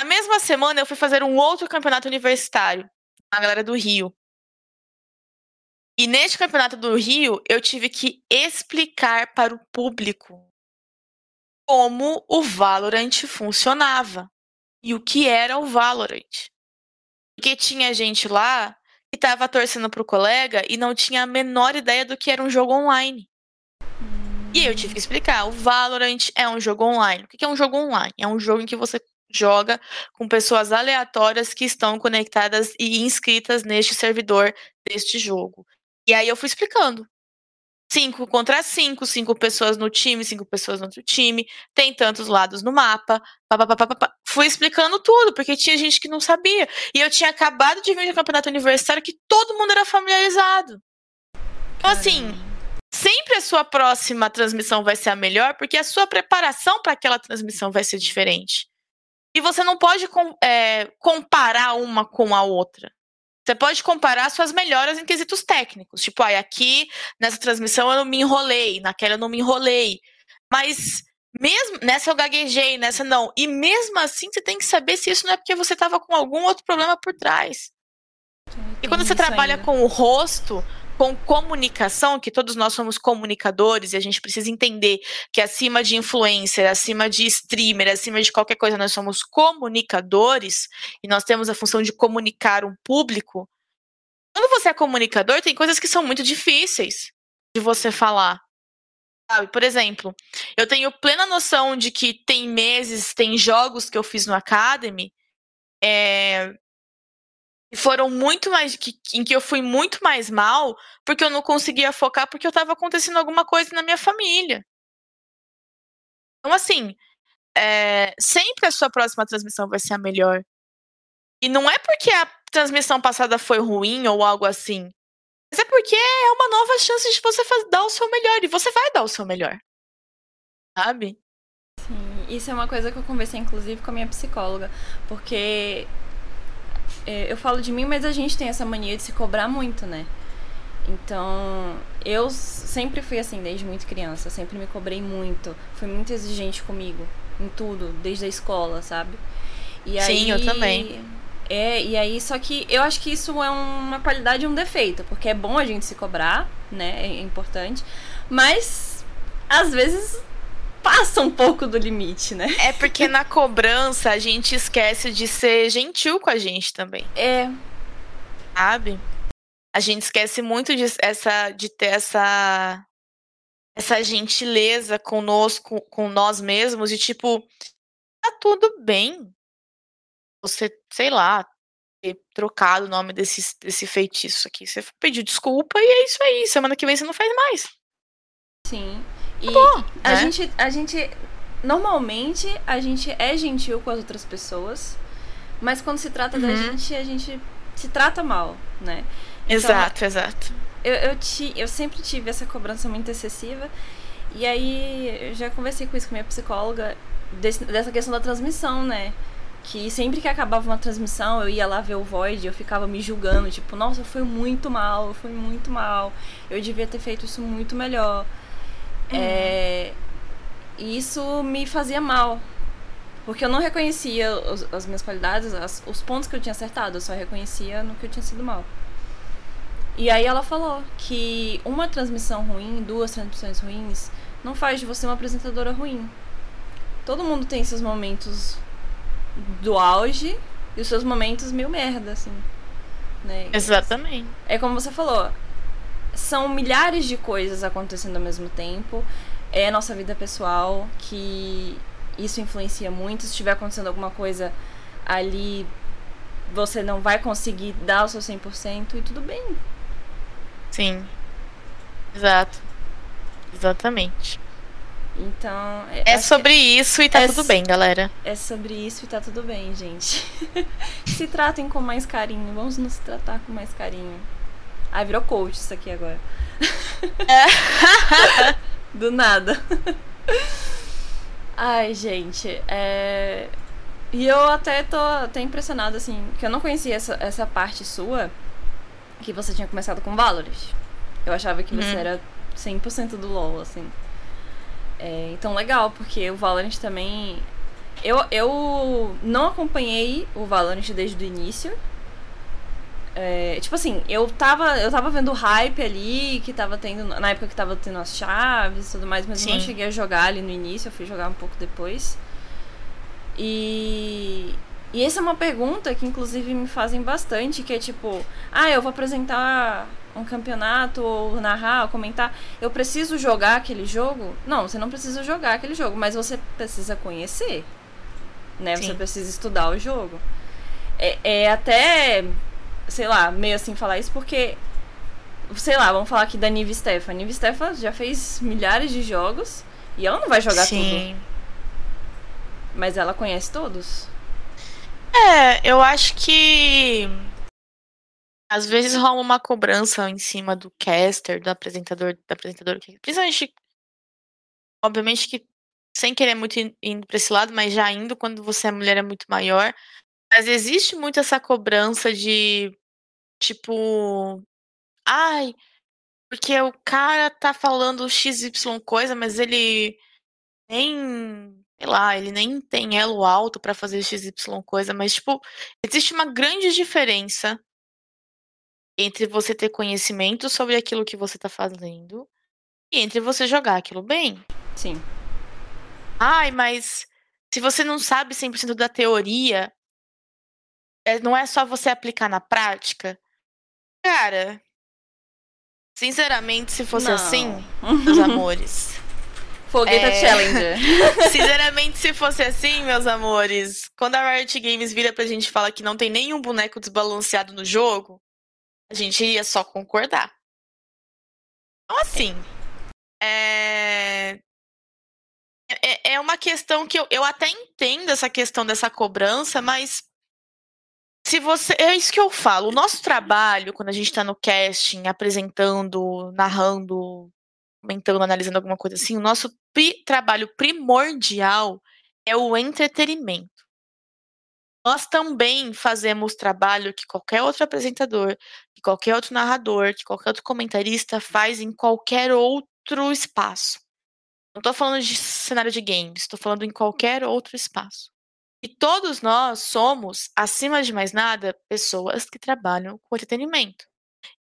Na mesma semana, eu fui fazer um outro campeonato universitário, na galera do Rio. E neste campeonato do Rio, eu tive que explicar para o público como o Valorant funcionava e o que era o Valorant. Porque tinha gente lá que estava torcendo para o colega e não tinha a menor ideia do que era um jogo online. E eu tive que explicar. O Valorant é um jogo online. O que é um jogo online? É um jogo em que você joga com pessoas aleatórias que estão conectadas e inscritas neste servidor deste jogo. E aí eu fui explicando. Cinco contra cinco, cinco pessoas no time, cinco pessoas no outro time, tem tantos lados no mapa. Pá, pá, pá, fui explicando tudo, porque tinha gente que não sabia. E eu tinha acabado de vir de campeonato universitário que todo mundo era familiarizado. Então, assim, sempre a sua próxima transmissão vai ser a melhor, porque a sua preparação para aquela transmissão vai ser diferente. E você não pode é, comparar uma com a outra. Você pode comparar suas melhoras em quesitos técnicos. Tipo, ah, aqui nessa transmissão eu não me enrolei, naquela eu não me enrolei. Mas mesmo nessa eu gaguejei, nessa não. E mesmo assim você tem que saber se isso não é porque você estava com algum outro problema por trás. E quando você trabalha ainda. com o rosto, com comunicação, que todos nós somos comunicadores e a gente precisa entender que acima de influencer, acima de streamer, acima de qualquer coisa, nós somos comunicadores e nós temos a função de comunicar um público. Quando você é comunicador, tem coisas que são muito difíceis de você falar. Por exemplo, eu tenho plena noção de que tem meses, tem jogos que eu fiz no Academy é, foram muito mais. Que, em que eu fui muito mais mal porque eu não conseguia focar porque eu estava acontecendo alguma coisa na minha família. Então, assim, é, sempre a sua próxima transmissão vai ser a melhor. E não é porque a transmissão passada foi ruim ou algo assim. Mas é porque é uma nova chance de você dar o seu melhor. E você vai dar o seu melhor. Sabe? Sim, isso é uma coisa que eu conversei, inclusive, com a minha psicóloga. Porque eu falo de mim, mas a gente tem essa mania de se cobrar muito, né? Então, eu sempre fui assim desde muito criança, sempre me cobrei muito, fui muito exigente comigo, em tudo, desde a escola, sabe? E Sim, eu também. É, e aí, só que eu acho que isso é uma qualidade e um defeito, porque é bom a gente se cobrar, né? É importante. Mas, às vezes, passa um pouco do limite, né? É porque na cobrança a gente esquece de ser gentil com a gente também. É. Sabe? A gente esquece muito de, essa, de ter essa, essa gentileza conosco, com nós mesmos, e tipo, tá tudo bem você, sei lá, ter trocado o nome desse, desse feitiço aqui. Você pediu desculpa e é isso aí. Semana que vem você não faz mais. Sim. Tá e bom, a, né? gente, a gente. Normalmente a gente é gentil com as outras pessoas, mas quando se trata uhum. da gente, a gente se trata mal, né? Então, exato, exato. Eu, eu, ti, eu sempre tive essa cobrança muito excessiva. E aí eu já conversei com isso com minha psicóloga desse, dessa questão da transmissão, né? que sempre que acabava uma transmissão, eu ia lá ver o Void, eu ficava me julgando, tipo, nossa, foi muito mal, foi muito mal. Eu devia ter feito isso muito melhor. É, e isso me fazia mal. Porque eu não reconhecia os, as minhas qualidades, as, os pontos que eu tinha acertado, eu só reconhecia no que eu tinha sido mal. E aí ela falou que uma transmissão ruim, duas transmissões ruins, não faz de você uma apresentadora ruim. Todo mundo tem seus momentos do auge e os seus momentos meio merda, assim. Né? Exatamente. É como você falou, são milhares de coisas acontecendo ao mesmo tempo. É a nossa vida pessoal que isso influencia muito. Se estiver acontecendo alguma coisa ali, você não vai conseguir dar o seu 100% e tudo bem. Sim. Exato. Exatamente. Então. É, é sobre isso e tá é tudo bem, galera. É sobre isso e tá tudo bem, gente. se tratem com mais carinho. Vamos nos tratar com mais carinho. Ah, virou coach isso aqui agora. É. Do nada. Ai, gente. É... E eu até tô até impressionada, assim, que eu não conhecia essa, essa parte sua, que você tinha começado com Valorant. Eu achava que você hum. era 100% do LoL, assim. É, então, legal, porque o Valorant também. Eu, eu não acompanhei o Valorant desde o início. É, tipo assim, eu tava, eu tava vendo o hype ali, que tava tendo. Na época que tava tendo as chaves e tudo mais, mas Sim. eu não cheguei a jogar ali no início, eu fui jogar um pouco depois. E. E essa é uma pergunta que inclusive me fazem bastante, que é tipo, ah, eu vou apresentar um campeonato ou narrar ou comentar, eu preciso jogar aquele jogo? Não, você não precisa jogar aquele jogo, mas você precisa conhecer. Né? Sim. Você precisa estudar o jogo. É, é até, sei lá, meio assim falar isso porque sei lá, vamos falar aqui da Nive Stefan. A Nive Stefan já fez milhares de jogos e ela não vai jogar Sim. tudo. Mas ela conhece todos. É, eu acho que às vezes rola uma cobrança em cima do caster, do apresentador, do apresentador, principalmente, obviamente que sem querer muito indo para esse lado, mas já indo quando você é mulher é muito maior. Mas existe muito essa cobrança de tipo, ai, porque o cara tá falando XY coisa, mas ele nem, sei lá, ele nem tem elo alto para fazer XY coisa, mas tipo, existe uma grande diferença entre você ter conhecimento sobre aquilo que você está fazendo e entre você jogar aquilo bem. Sim. Ai, mas se você não sabe 100% da teoria, é, não é só você aplicar na prática? Cara, sinceramente, se fosse não. assim, meus amores. Fogueta é... Challenger. Sinceramente, se fosse assim, meus amores, quando a Riot Games vira pra gente falar que não tem nenhum boneco desbalanceado no jogo, a gente ia só concordar. Então, assim, é... É, é uma questão que eu, eu até entendo essa questão dessa cobrança, mas se você. É isso que eu falo. O nosso trabalho, quando a gente está no casting, apresentando, narrando, comentando, analisando alguma coisa assim, o nosso pri trabalho primordial é o entretenimento. Nós também fazemos trabalho que qualquer outro apresentador, que qualquer outro narrador, que qualquer outro comentarista faz em qualquer outro espaço. Não estou falando de cenário de games, estou falando em qualquer outro espaço. E todos nós somos, acima de mais nada, pessoas que trabalham com entretenimento.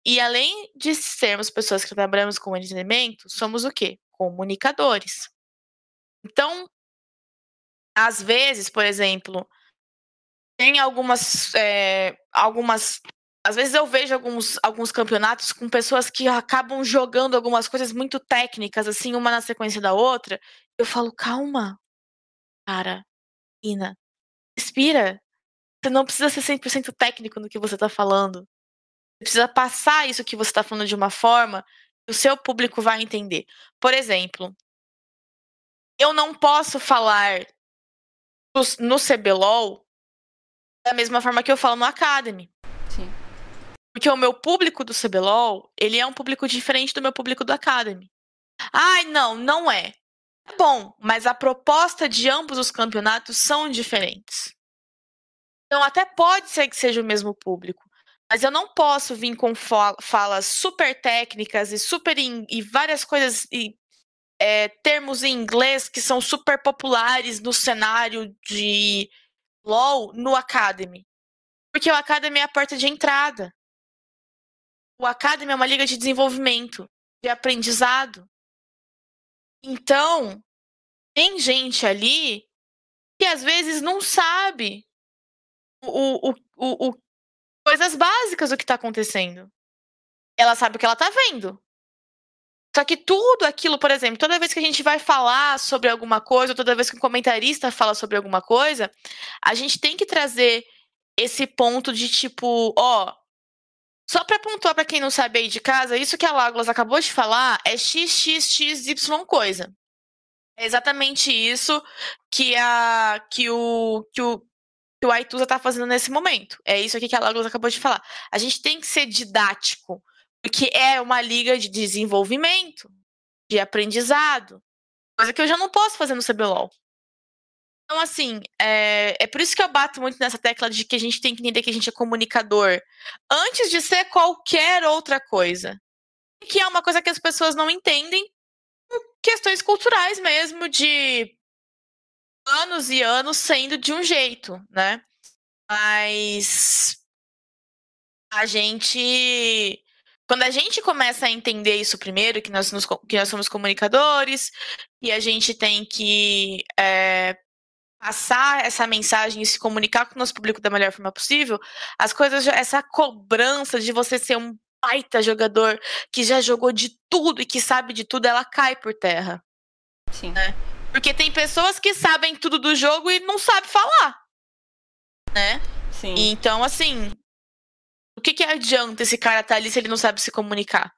E além de sermos pessoas que trabalhamos com entretenimento, somos o quê? Comunicadores. Então, às vezes, por exemplo, tem algumas, é, algumas às vezes eu vejo alguns, alguns campeonatos com pessoas que acabam jogando algumas coisas muito técnicas, assim, uma na sequência da outra. Eu falo, calma, cara, Ina, respira. Você não precisa ser 100% técnico no que você tá falando. Você precisa passar isso que você tá falando de uma forma que o seu público vai entender. Por exemplo, eu não posso falar no CBLOL da mesma forma que eu falo no Academy. Sim. Porque o meu público do CBLOL, ele é um público diferente do meu público do Academy. Ai, não, não é. É. Bom, mas a proposta de ambos os campeonatos são diferentes. Então, até pode ser que seja o mesmo público. Mas eu não posso vir com falas super técnicas e super e várias coisas e é, termos em inglês que são super populares no cenário de LoL no Academy. Porque o Academy é a porta de entrada. O Academy é uma liga de desenvolvimento, de aprendizado. Então, tem gente ali que às vezes não sabe o, o, o, o coisas básicas do que está acontecendo. Ela sabe o que ela está vendo. Só que tudo aquilo, por exemplo, toda vez que a gente vai falar sobre alguma coisa, toda vez que um comentarista fala sobre alguma coisa, a gente tem que trazer esse ponto de tipo, ó, só para pontuar para quem não sabe aí de casa, isso que a Lágulas acabou de falar é XXXY coisa. É exatamente isso que a que o que o que o Aituza está fazendo nesse momento. É isso aqui que a Lágulas acabou de falar. A gente tem que ser didático, porque é uma liga de desenvolvimento, de aprendizado, coisa que eu já não posso fazer no CBLOL. Então, assim, é, é por isso que eu bato muito nessa tecla de que a gente tem que entender que a gente é comunicador antes de ser qualquer outra coisa. Que é uma coisa que as pessoas não entendem questões culturais mesmo, de anos e anos sendo de um jeito, né? Mas a gente. Quando a gente começa a entender isso primeiro, que nós, nos, que nós somos comunicadores, e a gente tem que é, passar essa mensagem e se comunicar com o nosso público da melhor forma possível, as coisas, essa cobrança de você ser um baita jogador que já jogou de tudo e que sabe de tudo, ela cai por terra. Sim. Né? Porque tem pessoas que sabem tudo do jogo e não sabem falar. Né? Sim. Então, assim, o que, que adianta esse cara estar tá ali se ele não sabe se comunicar?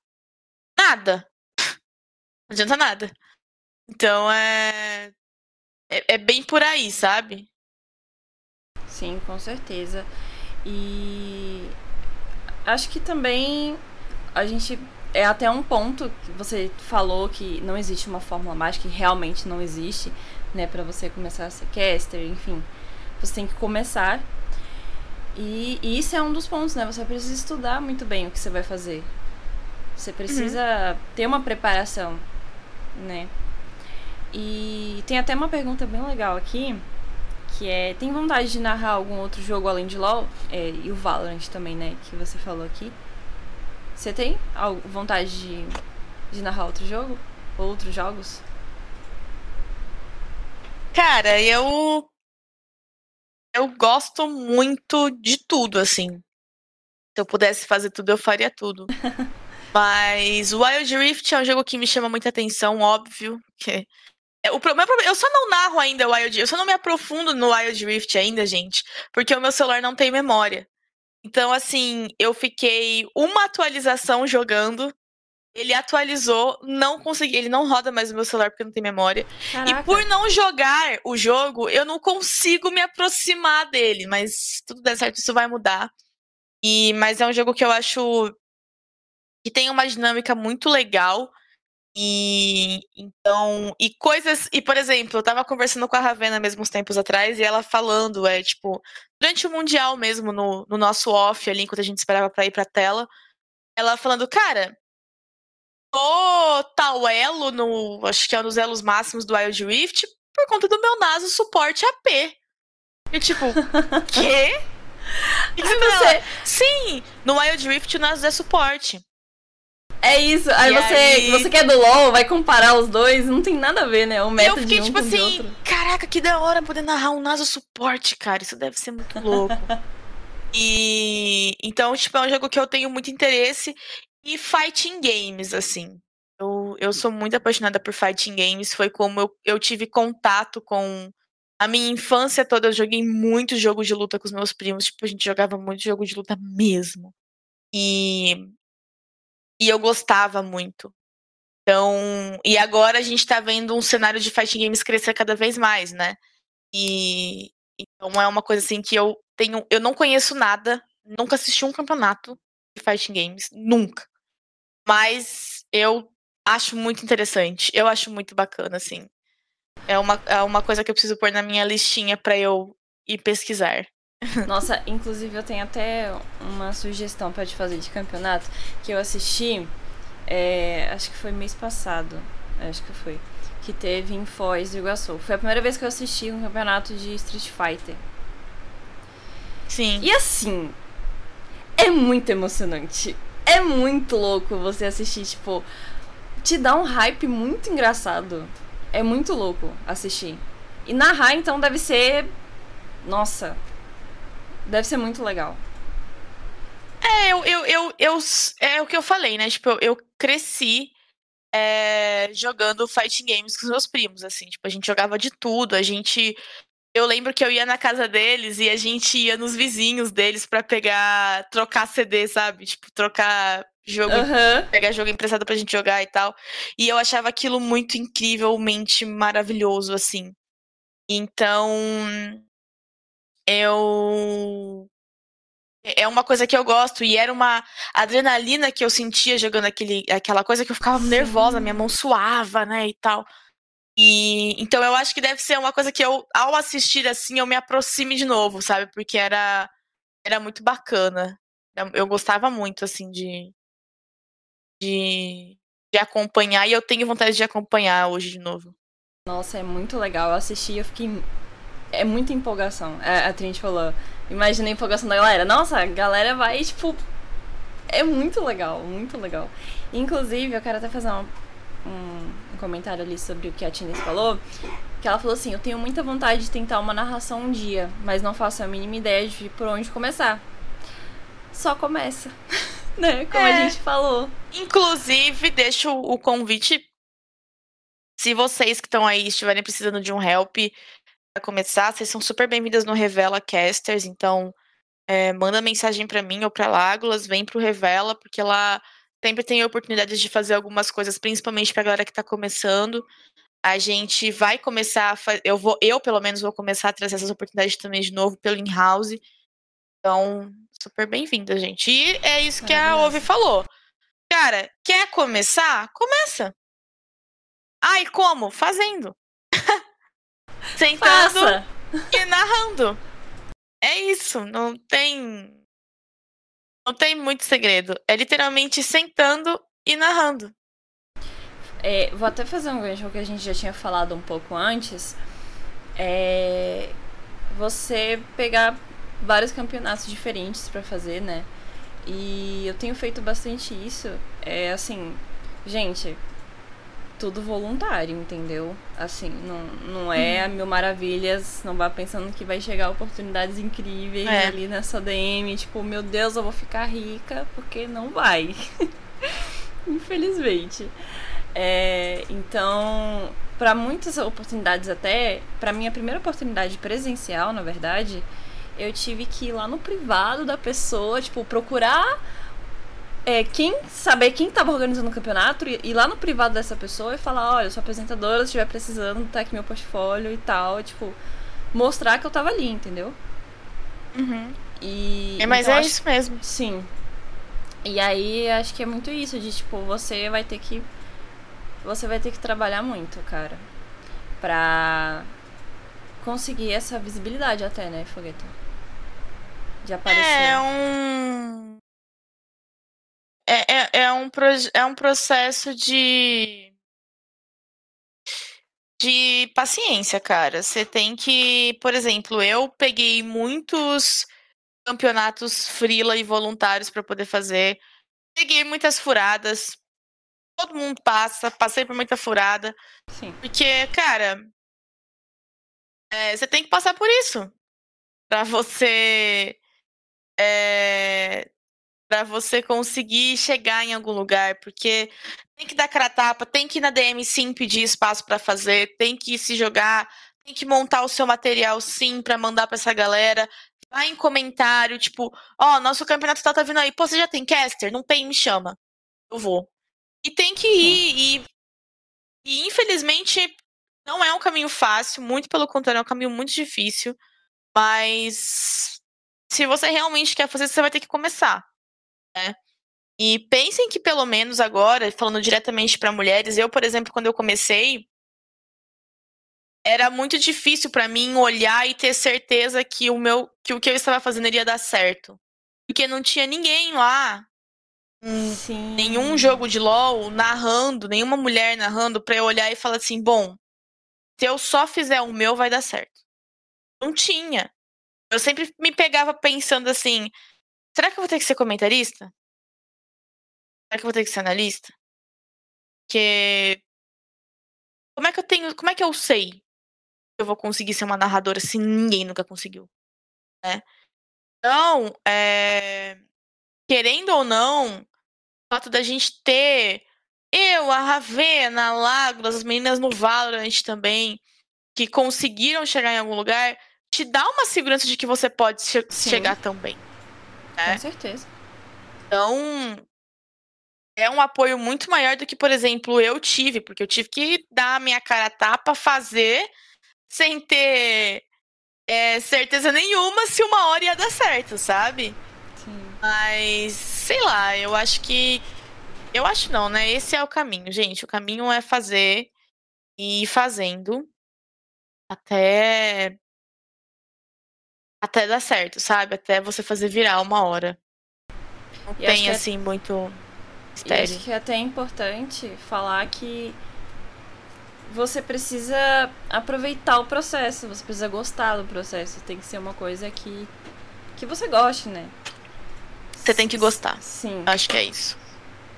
Nada. Não adianta nada. Então é. É, é bem por aí, sabe? Sim, com certeza. E acho que também a gente é até um ponto que você falou que não existe uma fórmula mágica, que realmente não existe, né, para você começar a ser caster, enfim. Você tem que começar. E, e, isso é um dos pontos, né? Você precisa estudar muito bem o que você vai fazer. Você precisa uhum. ter uma preparação, né? E tem até uma pergunta bem legal aqui, que é, tem vontade de narrar algum outro jogo além de LoL? É, e o Valorant também, né, que você falou aqui. Você tem vontade de, de narrar outro jogo? Outros jogos? Cara, eu. Eu gosto muito de tudo, assim. Se eu pudesse fazer tudo, eu faria tudo. Mas Wild Rift é um jogo que me chama muita atenção, óbvio. Que é, o problema, eu só não narro ainda Wild, eu só não me aprofundo no Wild Rift ainda, gente, porque o meu celular não tem memória. Então, assim, eu fiquei uma atualização jogando. Ele atualizou, não consegui, ele não roda mais o meu celular porque não tem memória. Caraca. E por não jogar o jogo, eu não consigo me aproximar dele, mas tudo der certo, isso vai mudar. E mas é um jogo que eu acho que tem uma dinâmica muito legal. E então, e coisas, e por exemplo, eu tava conversando com a Ravena mesmo uns tempos atrás e ela falando, é tipo, durante o mundial mesmo no, no nosso off ali, enquanto a gente esperava para ir pra tela, ela falando, cara, tô tal elo no, acho que é um dos elos máximos do Wild Rift por conta do meu naso suporte AP. E tipo, quê? E que você... Sim, no Wild Rift o naso é suporte. É isso. Aí você, aí você que é do LoL, vai comparar os dois, não tem nada a ver, né? O método eu fiquei, de um tipo assim, caraca, que da hora poder narrar um Naso suporte, cara. Isso deve ser muito louco. e então, tipo, é um jogo que eu tenho muito interesse e fighting games, assim. Eu, eu sou muito apaixonada por fighting games. Foi como eu, eu tive contato com a minha infância toda. Eu joguei muito jogo de luta com os meus primos. Tipo, a gente jogava muito jogo de luta mesmo. E e eu gostava muito. Então, e agora a gente tá vendo um cenário de fighting games crescer cada vez mais, né? E então é uma coisa assim que eu tenho, eu não conheço nada, nunca assisti um campeonato de fighting games, nunca. Mas eu acho muito interessante, eu acho muito bacana assim. É uma, é uma coisa que eu preciso pôr na minha listinha para eu ir pesquisar. Nossa, inclusive eu tenho até uma sugestão para te fazer de campeonato que eu assisti, é, acho que foi mês passado, acho que foi, que teve em Foz do Iguaçu. Foi a primeira vez que eu assisti um campeonato de Street Fighter. Sim. E assim, é muito emocionante. É muito louco você assistir, tipo, te dá um hype muito engraçado. É muito louco assistir. E narrar, então, deve ser. Nossa, Deve ser muito legal. É, eu, eu, eu, eu, é o que eu falei, né? Tipo, eu, eu cresci é, jogando fighting games com os meus primos, assim. Tipo, a gente jogava de tudo, a gente... Eu lembro que eu ia na casa deles e a gente ia nos vizinhos deles para pegar, trocar CD, sabe? Tipo, trocar jogo, uhum. pegar jogo emprestado pra gente jogar e tal. E eu achava aquilo muito incrivelmente maravilhoso, assim. Então, eu é uma coisa que eu gosto e era uma adrenalina que eu sentia jogando aquele, aquela coisa que eu ficava nervosa, minha mão suava, né, e tal. E então eu acho que deve ser uma coisa que eu ao assistir assim eu me aproxime de novo, sabe? Porque era era muito bacana. Eu gostava muito assim de de, de acompanhar e eu tenho vontade de acompanhar hoje de novo. Nossa, é muito legal. Eu assisti e eu fiquei é muita empolgação. A, a Trinity falou. Imagina a empolgação da galera. Nossa, a galera vai, tipo. É muito legal, muito legal. Inclusive, eu quero até fazer um, um, um comentário ali sobre o que a Tines falou. Que ela falou assim: Eu tenho muita vontade de tentar uma narração um dia, mas não faço a mínima ideia de por onde começar. Só começa. né? Como é. a gente falou. Inclusive, deixo o convite. Se vocês que estão aí estiverem precisando de um help, começar, vocês são super bem-vindas no Revela Casters, então é, manda mensagem para mim ou para Lágulas, vem pro Revela, porque lá sempre tem oportunidades de fazer algumas coisas, principalmente pra galera que tá começando. A gente vai começar, a eu vou, eu pelo menos vou começar a trazer essas oportunidades também de novo pelo in-house. Então, super bem-vinda, gente. E é isso que a Ove falou. Cara, quer começar? Começa. Ai, como? Fazendo. Sentando Faça. e narrando. É isso, não tem. Não tem muito segredo. É literalmente sentando e narrando. É, vou até fazer um gancho que a gente já tinha falado um pouco antes. É você pegar vários campeonatos diferentes para fazer, né? E eu tenho feito bastante isso. É assim, gente, tudo voluntário, entendeu? Assim, não, não é uhum. mil maravilhas, não vá pensando que vai chegar oportunidades incríveis é. ali nessa DM, tipo, meu Deus, eu vou ficar rica, porque não vai. Infelizmente. É, então, para muitas oportunidades até, para minha primeira oportunidade presencial, na verdade, eu tive que ir lá no privado da pessoa, tipo, procurar é, quem saber quem estava organizando o campeonato e ir lá no privado dessa pessoa e falar, olha, eu sou apresentadora, se estiver precisando, tá aqui meu portfólio e tal, tipo, mostrar que eu tava ali, entendeu? Uhum. E, é, mas então, é acho, isso mesmo. Sim. E aí acho que é muito isso, de tipo, você vai ter que. Você vai ter que trabalhar muito, cara. Pra conseguir essa visibilidade até, né, Fogueta? De aparecer. É um é, é, é, um, é um processo de. De paciência, cara. Você tem que. Por exemplo, eu peguei muitos campeonatos freela e voluntários para poder fazer. Peguei muitas furadas. Todo mundo passa, passei por muita furada. Sim. Porque, cara, é, você tem que passar por isso. Pra você é, para você conseguir chegar em algum lugar, porque tem que dar cara a tapa, tem que ir na DM sim pedir espaço para fazer, tem que se jogar, tem que montar o seu material sim para mandar para essa galera. Vai em comentário, tipo, ó, oh, nosso campeonato tá, tá vindo aí. Pô, você já tem caster? Não tem, me chama. Eu vou. E tem que ir, e, e infelizmente não é um caminho fácil, muito pelo contrário, é um caminho muito difícil. Mas se você realmente quer fazer, você vai ter que começar né? E pensem que pelo menos agora, falando diretamente para mulheres, eu, por exemplo, quando eu comecei, era muito difícil para mim olhar e ter certeza que o meu que o que eu estava fazendo iria dar certo. Porque não tinha ninguém lá Sim. nenhum jogo de LoL narrando, nenhuma mulher narrando para eu olhar e falar assim, bom, se eu só fizer o meu vai dar certo. Não tinha. Eu sempre me pegava pensando assim, Será que eu vou ter que ser comentarista? Será que eu vou ter que ser analista? Porque. Como é que eu tenho. Como é que eu sei que eu vou conseguir ser uma narradora se ninguém nunca conseguiu? Né? Então, é... querendo ou não, o fato da gente ter eu, a Ravena, a Lagos, as meninas no Valorant também, que conseguiram chegar em algum lugar, te dá uma segurança de que você pode che Sim. chegar também. Né? Com certeza. Então, é um apoio muito maior do que, por exemplo, eu tive, porque eu tive que dar a minha cara a tapa, fazer, sem ter é, certeza nenhuma se uma hora ia dar certo, sabe? Sim. Mas, sei lá, eu acho que. Eu acho não, né? Esse é o caminho, gente. O caminho é fazer e ir fazendo até até dar certo, sabe? Até você fazer virar uma hora. Não e tem, é assim, é... muito mistério. acho que é até importante falar que você precisa aproveitar o processo, você precisa gostar do processo. Tem que ser uma coisa que, que você goste, né? Você tem que gostar. Sim. Acho que é isso.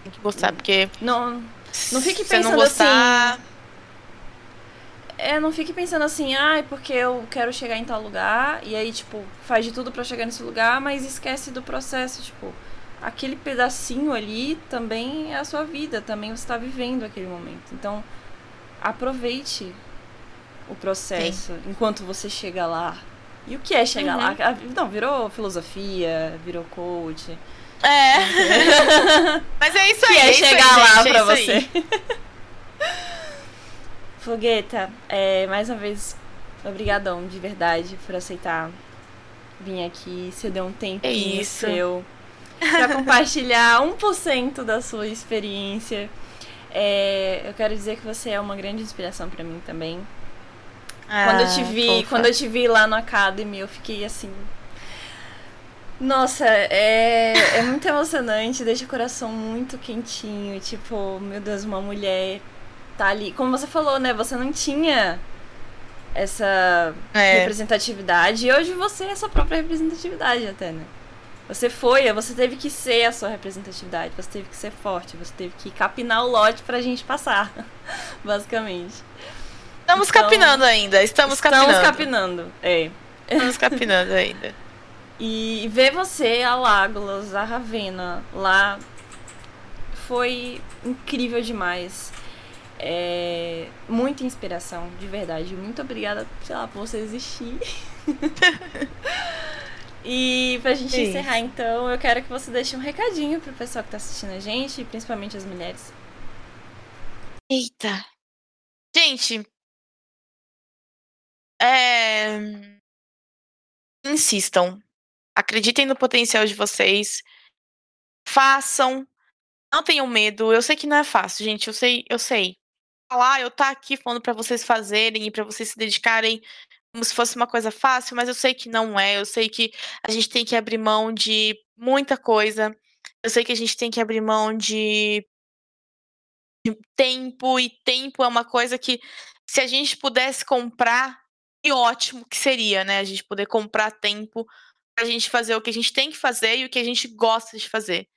Tem que gostar, porque. Não, não fique pensando não gostar, assim é, não fique pensando assim, ah, é porque eu quero chegar em tal lugar, e aí, tipo, faz de tudo para chegar nesse lugar, mas esquece do processo, tipo, aquele pedacinho ali também é a sua vida, também você está vivendo aquele momento. Então, aproveite o processo Sim. enquanto você chega lá. E o que é chegar uhum. lá? Não, virou filosofia, virou coach. É. Mas é isso aí. Que é, é chegar aí, lá gente, pra é você. Fogueta, é, mais uma vez, obrigadão de verdade por aceitar vir aqui, você deu um tempo é seu para compartilhar 1% da sua experiência. É, eu quero dizer que você é uma grande inspiração para mim também. Ah, quando eu te vi, fofa. quando eu te vi lá no Academy, eu fiquei assim, nossa, é, é muito emocionante, deixa o coração muito quentinho. Tipo, meu Deus, uma mulher tá ali. Como você falou, né? Você não tinha essa é. representatividade. E hoje você é sua própria representatividade até, né? Você foi, você teve que ser a sua representatividade, você teve que ser forte, você teve que capinar o lote pra gente passar, basicamente. Estamos então, capinando ainda, estamos, estamos capinando. Estamos capinando, é. Estamos capinando ainda. E ver você, a Lágolas, a Ravena lá foi incrível demais. É, muita inspiração, de verdade. Muito obrigada, sei lá, por você existir. e pra gente Sim. encerrar, então, eu quero que você deixe um recadinho pro pessoal que tá assistindo a gente, principalmente as mulheres. Eita. Gente. É insistam. Acreditem no potencial de vocês. Façam. Não tenham medo. Eu sei que não é fácil, gente. Eu sei, eu sei. Falar, eu tá aqui falando para vocês fazerem e para vocês se dedicarem como se fosse uma coisa fácil, mas eu sei que não é. Eu sei que a gente tem que abrir mão de muita coisa. Eu sei que a gente tem que abrir mão de, de tempo, e tempo é uma coisa que, se a gente pudesse comprar, e ótimo que seria, né? A gente poder comprar tempo pra gente fazer o que a gente tem que fazer e o que a gente gosta de fazer.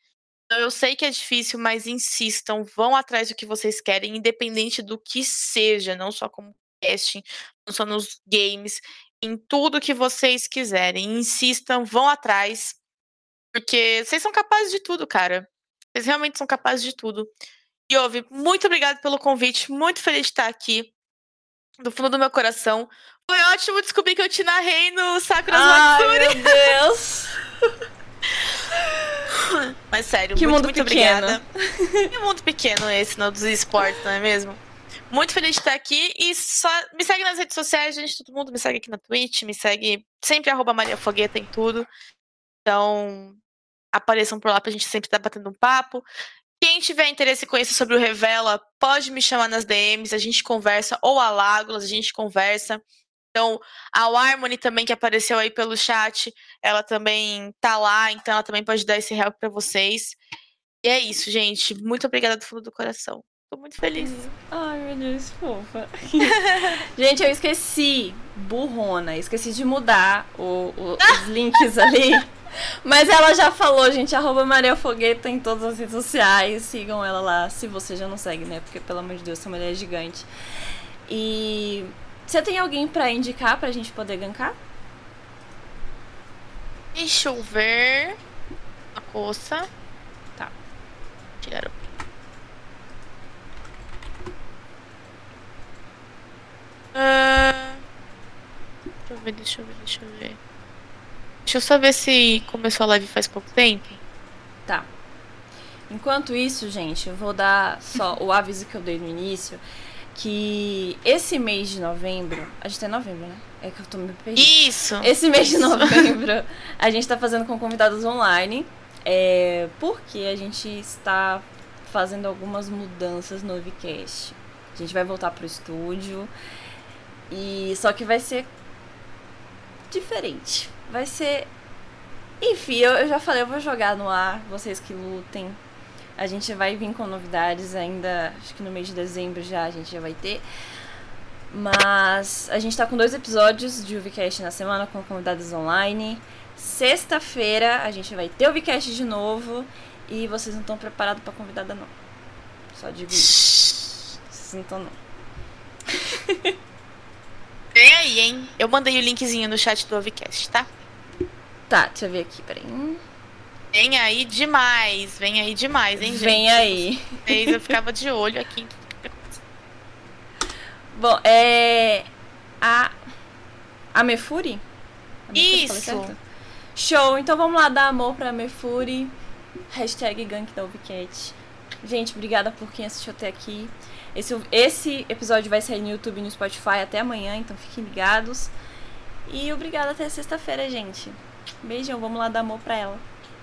Então, eu sei que é difícil, mas insistam, vão atrás do que vocês querem, independente do que seja, não só como casting, não só nos games, em tudo que vocês quiserem. Insistam, vão atrás, porque vocês são capazes de tudo, cara. Vocês realmente são capazes de tudo. E ouve, muito obrigado pelo convite, muito feliz de estar aqui do fundo do meu coração. Foi ótimo descobrir que eu te narrei no Sakura Ai, Matsuri. meu Deus! Mas sério, que muito, mundo muito pequeno. obrigada. que mundo pequeno esse, no dos esportes, não é mesmo? Muito feliz de estar aqui e só me segue nas redes sociais, gente. Todo mundo me segue aqui na Twitch, me segue sempre arroba Maria Fogueta em tudo. Então, apareçam por lá pra gente sempre estar batendo um papo. Quem tiver interesse em conhecer sobre o Revela, pode me chamar nas DMs, a gente conversa, ou a Lágolas, a gente conversa. Então, a Harmony também, que apareceu aí pelo chat, ela também tá lá, então ela também pode dar esse help para vocês. E é isso, gente. Muito obrigada do fundo do coração. Tô muito feliz. Ai, meu Deus, fofa. gente, eu esqueci, burrona, esqueci de mudar o, o, os links ali. Mas ela já falou, gente, arroba Maria Fogueta em todas as redes sociais. Sigam ela lá, se você já não segue, né? Porque, pelo amor de Deus, essa mulher é gigante. E você tem alguém pra indicar pra gente poder gankar? Deixa eu ver. A coça. Tá. Tiraram. Uh... Deixa eu ver, deixa eu ver, deixa eu ver. Deixa eu só ver se começou a live faz pouco tempo. Tá. Enquanto isso, gente, eu vou dar só o aviso que eu dei no início. Que esse mês de novembro. A gente tá em novembro, né? É que eu tô me perdendo. Isso! Esse mês de novembro, a gente tá fazendo com convidados online. É, porque a gente está fazendo algumas mudanças no Vcast. A gente vai voltar pro estúdio. E só que vai ser diferente vai ser. Enfim, eu, eu já falei, eu vou jogar no ar, vocês que lutem. A gente vai vir com novidades ainda, acho que no mês de dezembro já a gente já vai ter. Mas a gente tá com dois episódios de UVCast na semana com convidados online. Sexta-feira a gente vai ter o UVCast de novo. E vocês não estão preparados pra convidada, não. Só digo isso. Vocês não estão, não. Vem aí, hein? Eu mandei o linkzinho no chat do Ovcast, tá? Tá, deixa eu ver aqui, peraí. Vem aí demais, vem aí demais, hein, gente? Vem aí. Eu ficava de olho aqui. Bom, é. A. A Mefuri? A Mefuri Isso! Show, então vamos lá dar amor pra Mefuri. Hashtag Gank da Cat. Gente, obrigada por quem assistiu até aqui. Esse, esse episódio vai sair no YouTube e no Spotify até amanhã, então fiquem ligados. E obrigada até sexta-feira, gente. Beijão, vamos lá dar amor pra ela.